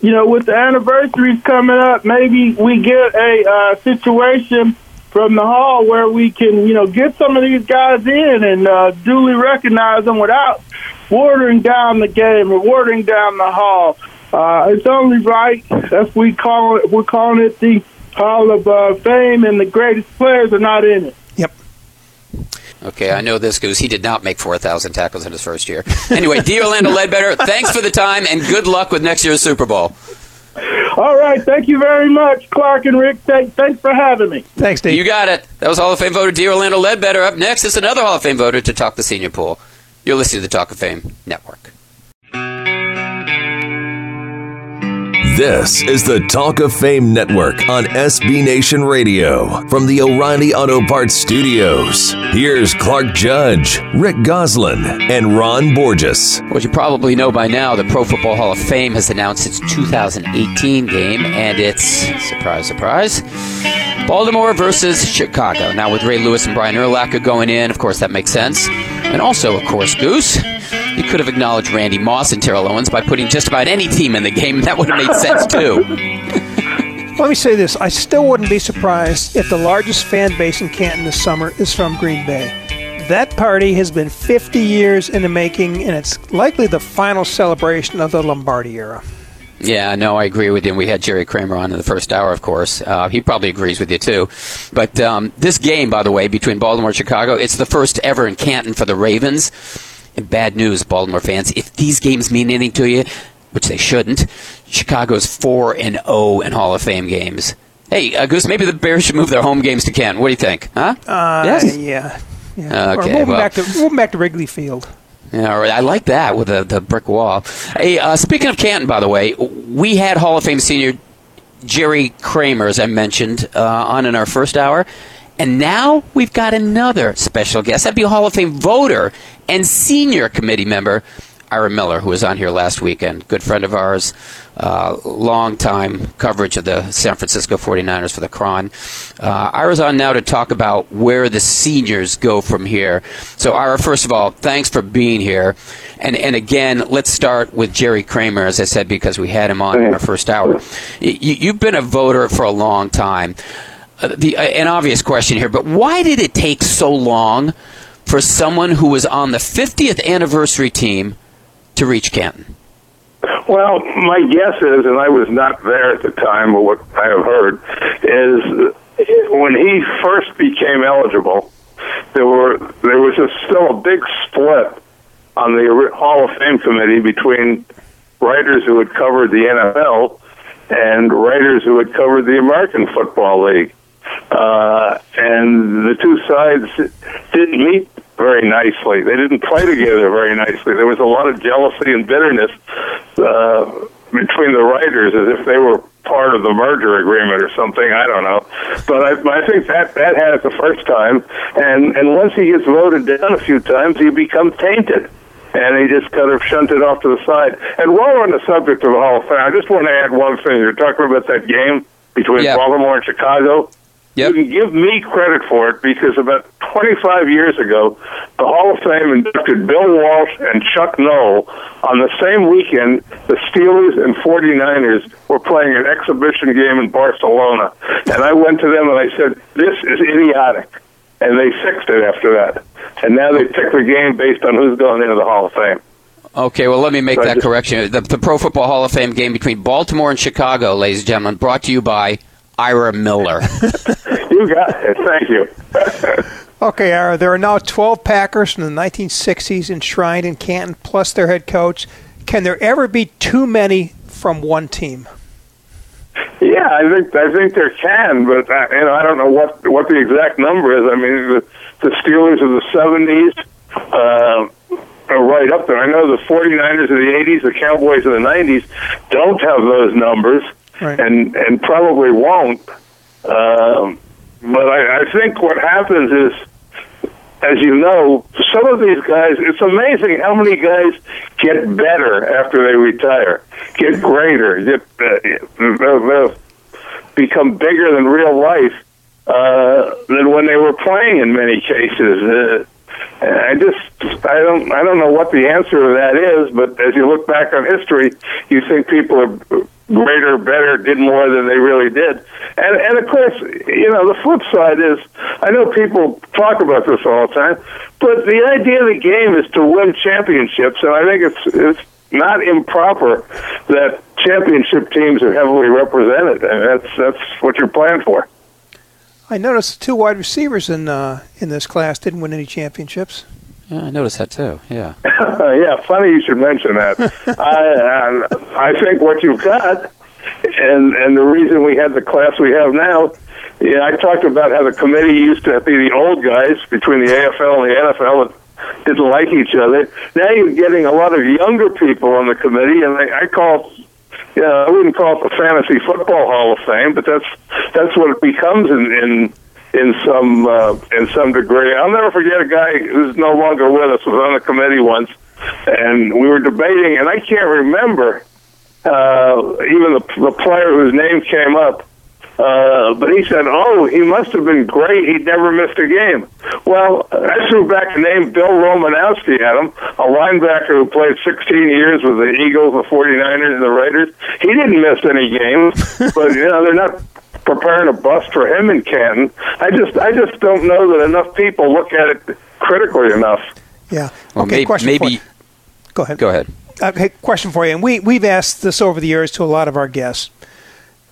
you know, with the anniversaries coming up, maybe we get a uh, situation from the hall where we can, you know, get some of these guys in and uh, duly recognize them without watering down the game or watering down the hall. Uh, it's only right if we call it. We're calling it the Hall of uh, Fame, and the greatest players are not in it. Yep. Okay, I know this goose. He did not make 4,000 tackles in his first year. Anyway, D. Orlando Ledbetter, thanks for the time and good luck with next year's Super Bowl. All right, thank you very much, Clark and Rick. Thank, thanks for having me. Thanks, Dave. You got it. That was Hall of Fame voter D. Orlando Ledbetter. Up next is another Hall of Fame voter to talk the senior pool. You're listening to the Talk of Fame Network. This is the Talk of Fame Network on SB Nation Radio from the O'Reilly Auto Parts Studios. Here's Clark Judge, Rick Gosselin, and Ron Borges. Well, you probably know by now, the Pro Football Hall of Fame has announced its 2018 game, and it's, surprise, surprise, Baltimore versus Chicago. Now, with Ray Lewis and Brian Urlacher going in, of course, that makes sense. And also, of course, Goose, you could have acknowledged Randy Moss and Terrell Owens by putting just about any team in the game. That would have made sense, too. Let me say this. I still wouldn't be surprised if the largest fan base in Canton this summer is from Green Bay. That party has been 50 years in the making, and it's likely the final celebration of the Lombardi era. Yeah, no, I agree with you. We had Jerry Kramer on in the first hour, of course. Uh, he probably agrees with you too. But um, this game, by the way, between Baltimore and Chicago, it's the first ever in Canton for the Ravens. And bad news, Baltimore fans. If these games mean anything to you, which they shouldn't, Chicago's four and zero in Hall of Fame games. Hey, uh, Goose, maybe the Bears should move their home games to Canton. What do you think? Huh? Uh, yes. Yeah. yeah. Okay, or moving well- back to moving back to Wrigley Field. Yeah, all right. I like that with the, the brick wall. Hey, uh, speaking of Canton, by the way, we had Hall of Fame senior Jerry Kramer, as I mentioned, uh, on in our first hour. And now we've got another special guest. That'd be a Hall of Fame voter and senior committee member, Ira Miller, who was on here last weekend. Good friend of ours, uh, long time coverage of the San Francisco 49ers for the Cron. Uh, Ira's on now to talk about where the seniors go from here. So, Ira, first of all, thanks for being here. And, and again, let's start with Jerry Kramer, as I said, because we had him on in our first hour. You, you've been a voter for a long time. Uh, the, uh, an obvious question here, but why did it take so long for someone who was on the 50th anniversary team to reach Canton? Well, my guess is, and I was not there at the time, but what I have heard is when he first became eligible, there were there was a, still a big split on the Hall of Fame committee between writers who had covered the NFL and writers who had covered the American Football League. Uh, and the two sides didn't meet very nicely. They didn't play together very nicely. There was a lot of jealousy and bitterness uh, between the writers, as if they were part of the merger agreement or something. I don't know, but I, I think that that had it the first time, and and once he gets voted down a few times, he becomes tainted. And he just kind of shunted off to the side. And while we're on the subject of the Hall of Fame, I just want to add one thing. You're talking about that game between Yeah. Baltimore and Chicago. Yep. You can give me credit for it because about 25 years ago, the Hall of Fame inducted Bill Walsh and Chuck Noll on the same weekend. The Steelers and 49ers were playing an exhibition game in Barcelona. And I went to them and I said, This is idiotic. And they fixed it after that. And now they pick the game based on who's going into the Hall of Fame. Okay, well, let me make So that just- correction. The, the Pro Football Hall of Fame game between Baltimore and Chicago, ladies and gentlemen, brought to you by Ira Miller. You got it. Thank you. Okay, Ira, there are now 12 Packers from the 1960s enshrined in Canton, plus their head coach. Can there ever be too many from one team? Yeah, I think I think there can, but uh, you know I don't know what what the exact number is. I mean, the, the Steelers of the '70s uh, are right up there. I know the 49ers of the '80s, the Cowboys of the '90s don't have those numbers, Right. and and probably won't. Um, but I, I think what happens is as you know, some of these guys, it's amazing how many guys get better after they retire, get greater, get uh, uh, uh, become bigger than real life uh, than when they were playing in many cases. Uh, I just, I don't, I don't know what the answer to that is. But as you look back on history, you think people are greater, better, did more than they really did. And and of course, you know, the flip side is I know people talk about this all the time, but the idea of the game is to win championships, and I think it's it's not improper that championship teams are heavily represented, and that's that's what you're playing for. I noticed two wide receivers in uh, in this class didn't win any championships. Yeah, I noticed that too. Yeah. yeah, funny you should mention that. I um, I think what you've got, and and the reason we had the class we have now. Yeah, I talked about how the committee used to be the old guys between the AFL and the NFL that didn't like each other. Now you're getting a lot of younger people on the committee, and I, I call yeah, I wouldn't call it the fantasy football Hall of Fame, but that's that's what it becomes in in in some uh, in some degree. I'll never forget a guy who's no longer with us was on the committee once, and we were debating, and I can't remember uh, even the the player whose name came up. Uh, but he said, "Oh, he must have been great. He never missed a game." Well, I threw back the name Bill Romanowski at him, a linebacker who played 16 years with the Eagles, the 49ers, and the Raiders. He didn't miss any games, but you know they're not preparing a bus for him in Canton. I just, I just don't know that enough people look at it critically enough. Yeah. Well, okay. maybe, question maybe for you. Go ahead. Go ahead. Okay, question for you. And we, we've asked this over the years to a lot of our guests.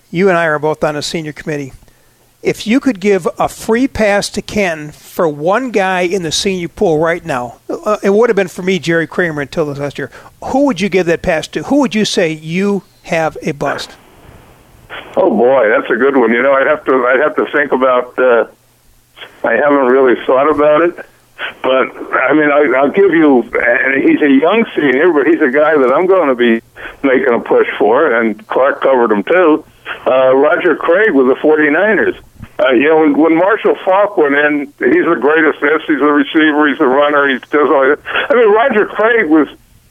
You and I are both on a senior committee. If you could give a free pass to Canton for one guy in the senior pool right now, uh, it would have been for me, Jerry Kramer, until this last year. Who would you give that pass to? Who would you say you have a bust? Oh boy, that's a good one. You know, I'd have to, I'd have to think about. Uh, I haven't really thought about it, but I mean, I, I'll give you. And he's a young senior, but he's a guy that I'm going to be making a push for, and Clark covered him too. Uh, Roger Craig with the 49ers. Uh, you know, when, when Marshall Faulk went in, he's the greatest. This, he's the receiver. He's the runner. He does all that. I mean, Roger Craig was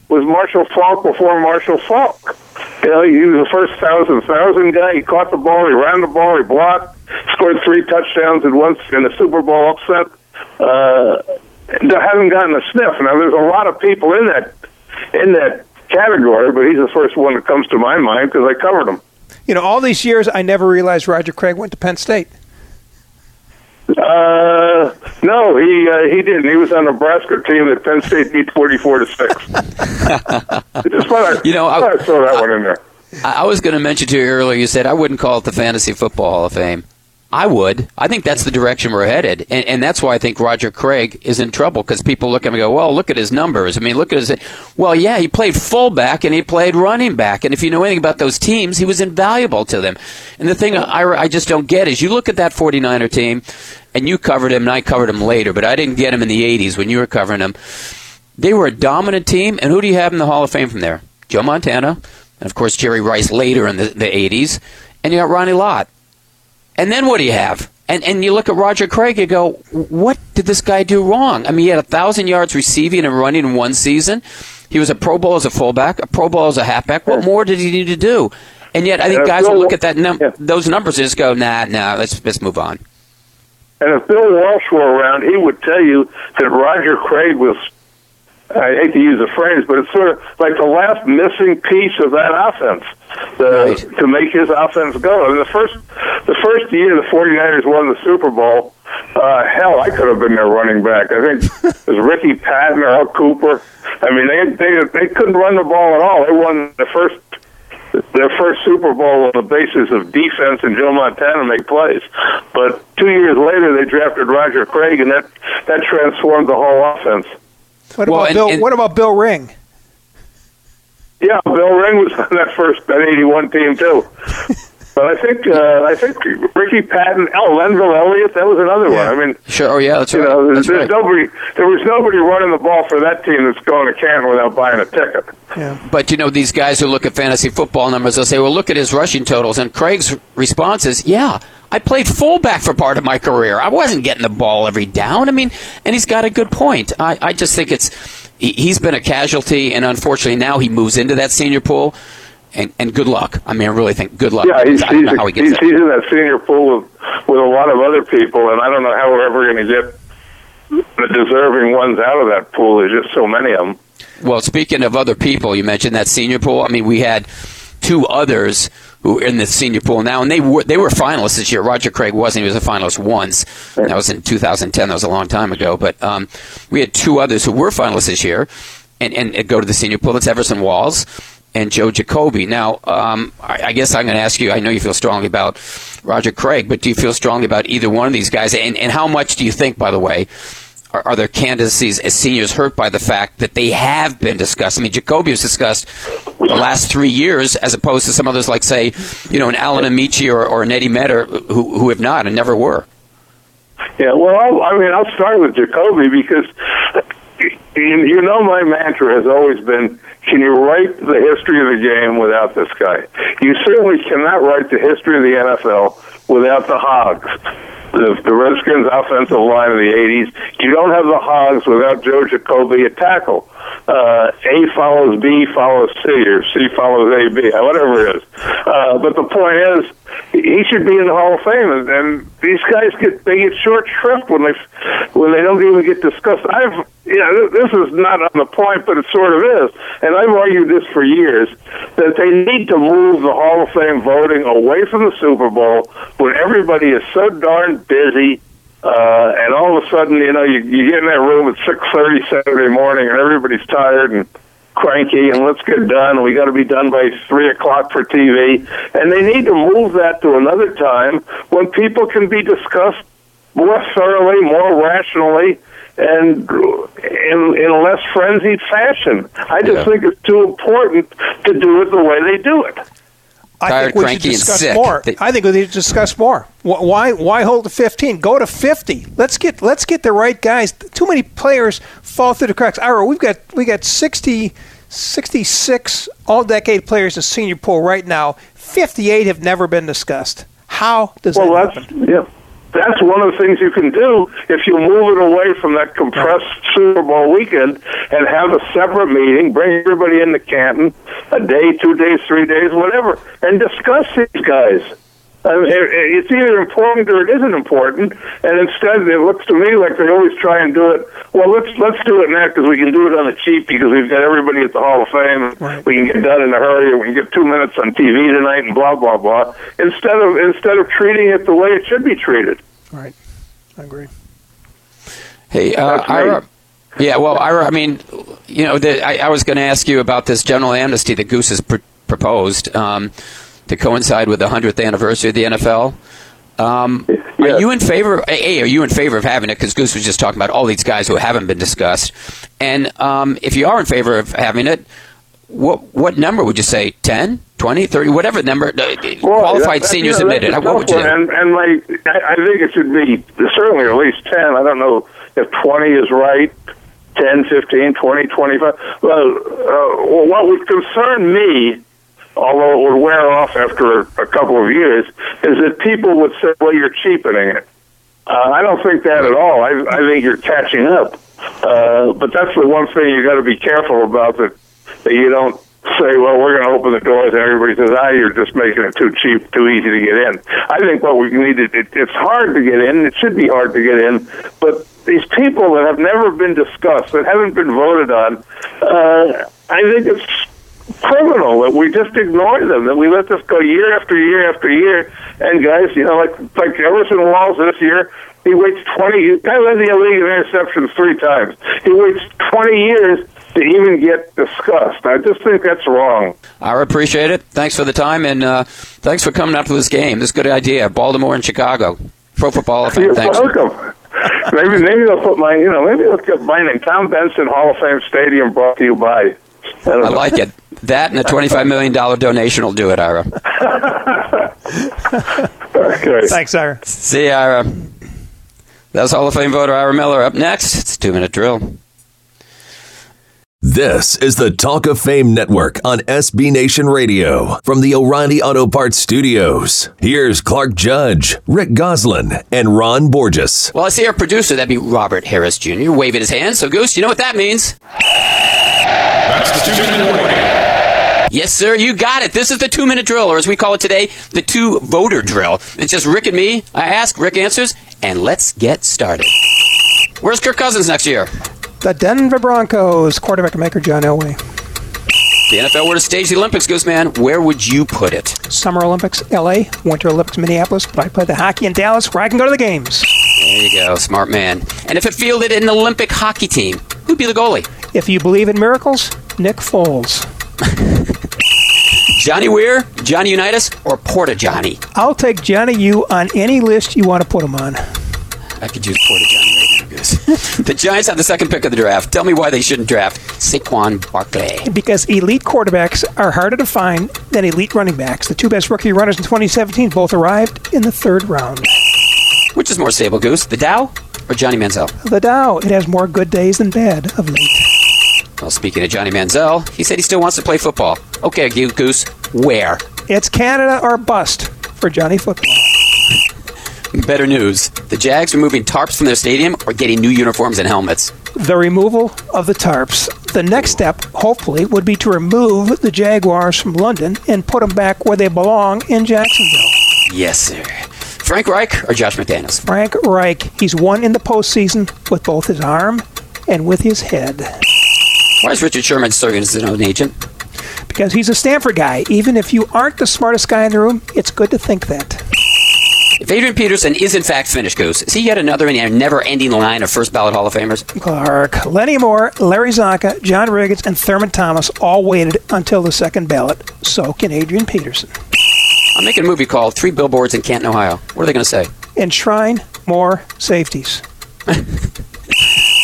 was Marshall Faulk before Marshall Faulk. You know, he was the first thousand thousand guy. He caught the ball. He ran the ball. He blocked. Scored three touchdowns in once in a Super Bowl upset. Uh, haven't gotten a sniff. Now, there's a lot of people in that in that category, but he's the first one that comes to my mind because I covered him. You know, all these years, I never realized Roger Craig went to Penn State. Uh, no, he uh, he didn't. He was on the Nebraska team that Penn State beat forty-four to six. Just thought I, You know, I- I throw that one in there. I I was going to mention to you earlier. You said I wouldn't call it the Fantasy Football Hall of Fame. I would. I think that's the direction we're headed, and, and that's why I think Roger Craig is in trouble because people look at him and go, "Well, look at his numbers." I mean, look at his. Well, yeah, he played fullback and he played running back, and if you know anything about those teams, he was invaluable to them. And the thing I, I just don't get is you look at that 49er team, and you covered him, and I covered him later, but I didn't get him in the 80s when you were covering him. They were a dominant team, and who do you have in the Hall of Fame from there? Joe Montana, and of course Jerry Rice later in the, the 80s, and you got Ronnie Lott. And then what do you have? And and you look at Roger Craig, you go, what did this guy do wrong? I mean, he had a thousand yards receiving and running in one season. He was a Pro Bowl as a fullback, a Pro Bowl as a halfback. What more did he need to do? And yet, I think guys will look at that num- those numbers and just go, nah, nah, let's let's move on. And if Bill Walsh were around, he would tell you that Roger Craig was. I hate to use the phrase, but it's sort of like the last missing piece of that offense the, Right. to make his offense go. I mean, the first the first year the 49ers won the Super Bowl, uh, hell, I could have been their running back. I think it was Ricky Patton or Al Cooper. I mean, they they they couldn't run the ball at all. They won the first their first Super Bowl on the basis of defense and Joe Montana make plays. But two years later, they drafted Roger Craig, and that that transformed the whole offense. What Well, about and- Bill? and- what about Bill Ring? Yeah, Bill Ring was on that first that '81 team too. But I think uh, I think Ricky Patton, oh Lenvil Elliott, that was another Yeah. one. I mean, Sure. Oh yeah, that's you right. know, there's, that's there's right. nobody, there was nobody running the ball for that team that's going to Canton without buying a ticket. Yeah. But you know, these guys who look at fantasy football numbers, they'll say, "Well, look at his rushing totals." And Craig's response is, "Yeah, I played fullback for part of my career. I wasn't getting the ball every down. I mean, and he's got a good point. I, I just think it's he, he's been a casualty, and unfortunately now he moves into that senior pool. And, and good luck. I mean, I really think good luck. Yeah, he's because I don't he's, he gets he's, he's in that senior pool with with a lot of other people, and I don't know how we're ever going to get the deserving ones out of that pool. There's just so many of them. Well, speaking of other people, you mentioned that senior pool. I mean, we had two others who are in the senior pool now, and they were they were finalists this year. Roger Craig wasn't; he was a finalist once. That was in 2010. That was a long time ago. But um, we had two others who were finalists this year, and, and go to the senior pool. That's Everson Walls and Joe Jacoby. Now, um, I, I, guess I'm going to ask you. I know you feel strongly about Roger Craig, but do you feel strongly about either one of these guys? And, and how much do you think, by the way? Are, are their candidacies as seniors hurt by the fact that they have been discussed? I mean, Jacoby was discussed the last three years, as opposed to some others like, say, you know, an Alan Ameche or, or an Eddie Meador, who, who have not and never were. Yeah, well, I'll, I mean, I'll start with Jacoby because you know my mantra has always been can you write the history of the game without this guy? You certainly cannot write the history of the NFL without the Hogs. The, the Redskins offensive line of the 80s. You don't have the Hogs without Joe Jacoby at tackle. Uh, a follows B follows C or C follows A B, whatever it is. Uh, but the point is, he should be in the Hall of Fame, and, and these guys get they get short shrift when they when they don't even get discussed. I've you know this is not on the point, but it sort of is, and I've argued this for years that they need to move the Hall of Fame voting away from the Super Bowl when everybody is so darn busy. Uh, and all of a sudden, you know, you, you get in that room at six thirty Saturday morning, and everybody's tired, and cranky and let's get done. We got to be done by three o'clock for TV, and they need to move that to another time when people can be discussed more thoroughly, more rationally, and in in a less frenzied fashion. I just yeah. think it's too important to do it the way they do it. I think we should discuss more. I think we need to discuss more. Why why hold to 15? Go to 50. Let's get let's get the right guys. Too many players fall through the cracks. Ira, we've got we got 60 66 all decade players in senior pool right now. 58 have never been discussed. How does well, that happen? Yeah that's one of the things you can do if you move it away from that compressed Super Bowl weekend and have a separate meeting, bring everybody into Canton, a day, two days, three days, whatever, and discuss these guys. I it's either important or it isn't important, and instead it looks to me like they always try and do it. Well, let's let's do it now because we can do it on the cheap because we've got everybody at the Hall of Fame. Right. We can get done in a hurry, we can get two minutes on TV tonight, and blah blah blah. Instead of instead of treating it the way it should be treated. Right, I agree. Hey, uh, Ira. Yeah, well, Ira, I mean, you know, the, I, I, was going to ask you about this general amnesty that Goose has pr- proposed. Um, to coincide with the 100th anniversary of the NFL. Um, Are you in favor? A, are you in favor of having it? Because Goose was just talking about all these guys who haven't been discussed. And um, if you are in favor of having it, what what number would you say? 10, 20, 30, whatever number uh, well, qualified that, seniors admitted. What would you? And, and my, I think it should be certainly at least 10. I don't know if 20 is right. 10, 15, 20, 25. Well, uh, well what would concern me although it would wear off after a couple of years, is that people would say, well, you're cheapening it. Uh, I don't think that at all. I, I think you're catching up. Uh, but that's the one thing you got to be careful about that, that you don't say, well, we're going to open the doors, and everybody says, ah, you're just making it too cheap, too easy to get in. I think what we need, it, it, it's hard to get in. It should be hard to get in, but these people that have never been discussed, that haven't been voted on, uh, I think it's criminal that we just ignore them, that we let this go year after year after year. And guys, you know, like like Everson Walls this year, he waits twenty. Guy led the league in interceptions three times. He waits twenty years to even get discussed. I just think that's wrong. I appreciate it. Thanks for the time and uh, thanks for coming up to this game. This is a good idea. Baltimore and Chicago. Pro Football Hall of Fame. You're Thanks. welcome. maybe maybe they'll put my you know maybe they'll get mine in Tom Benson Hall of Fame Stadium brought to you by. I, I like it. That and a $25 million donation will do it, Ira. okay. Thanks, Ira. See you, Ira. That's Hall of Fame voter Ira Miller. Up next, it's two minute drill. This is the Talk of Fame Network on SB Nation Radio from the O'Reilly Auto Parts Studios. Here's Clark Judge, Rick Gosselin, and Ron Borges. Well, I see our producer, that'd be Robert Harris Jr., waving his hand. So, Goose, you know what that means? That's the two minute warning. Yes, sir, you got it. This is the two minute drill, or as we call it today, the two voter drill. It's just Rick and me. I ask, Rick answers, and let's get started. Where's Kirk Cousins next year? The Denver Broncos quarterback maker John Elway. The NFL were to stage the Olympics, Goose Man, where would you put it? Summer Olympics, LA. Winter Olympics, Minneapolis. But I play the hockey in Dallas where I can go to the games. There you go, smart man. And if it fielded an Olympic hockey team, who'd be the goalie? If you believe in miracles, Nick Foles. Johnny Weir, Johnny Unitas, or Porta Johnny? I'll take Johnny U on any list you want to put him on. I could use Porta Johnny right now, Goose. the Giants have the second pick of the draft. Tell me why they shouldn't draft Saquon Barkley. Because elite quarterbacks are harder to find than elite running backs. The two best rookie runners in 2017 both arrived in the third round. Which is more stable, Goose, the Dow or Johnny Manziel? The Dow, it has more good days than bad of late. Well, speaking of Johnny Manziel, he said he still wants to play football. Okay, Goose, where? It's Canada or bust for Johnny Football. Better news. The Jags are moving tarps from their stadium or getting new uniforms and helmets. The removal of the tarps. The next step, hopefully, would be to remove the Jaguars from London and put them back where they belong in Jacksonville. Yes, sir. Frank Reich or Josh McDaniels? Frank Reich. He's won in the postseason with both his arm and with his head. Why is Richard Sherman serving as his own agent? Because he's a Stanford guy. Even if you aren't the smartest guy in the room, it's good to think that. If Adrian Peterson is in fact finished, Goose, is he yet another in a never-ending line of first ballot Hall of Famers? Clark, Lenny Moore, Larry Csonka, John Riggins, and Thurman Thomas all waited until the second ballot. So can Adrian Peterson. I'm making a movie called Three Billboards in Canton, Ohio. What are they going to say? Enshrine more safeties.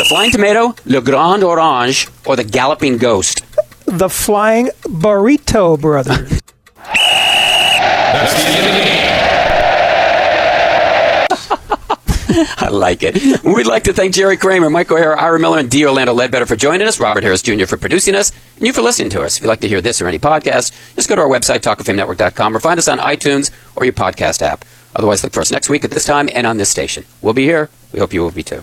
The Flying Tomato, Le Grand Orange, or the Galloping Ghost? The Flying Burrito Brothers. I like it. We'd like to thank Jerry Kramer, Mike O'Hara, Ira Miller, and D. Orlando Ledbetter for joining us, Robert Harris Jr. for producing us, and you for listening to us. If you'd like to hear this or any podcast, just go to our website, talkoffamenetwork.com, or find us on iTunes or your podcast app. Otherwise, look for us next week at this time and on this station. We'll be here. We hope you will be too.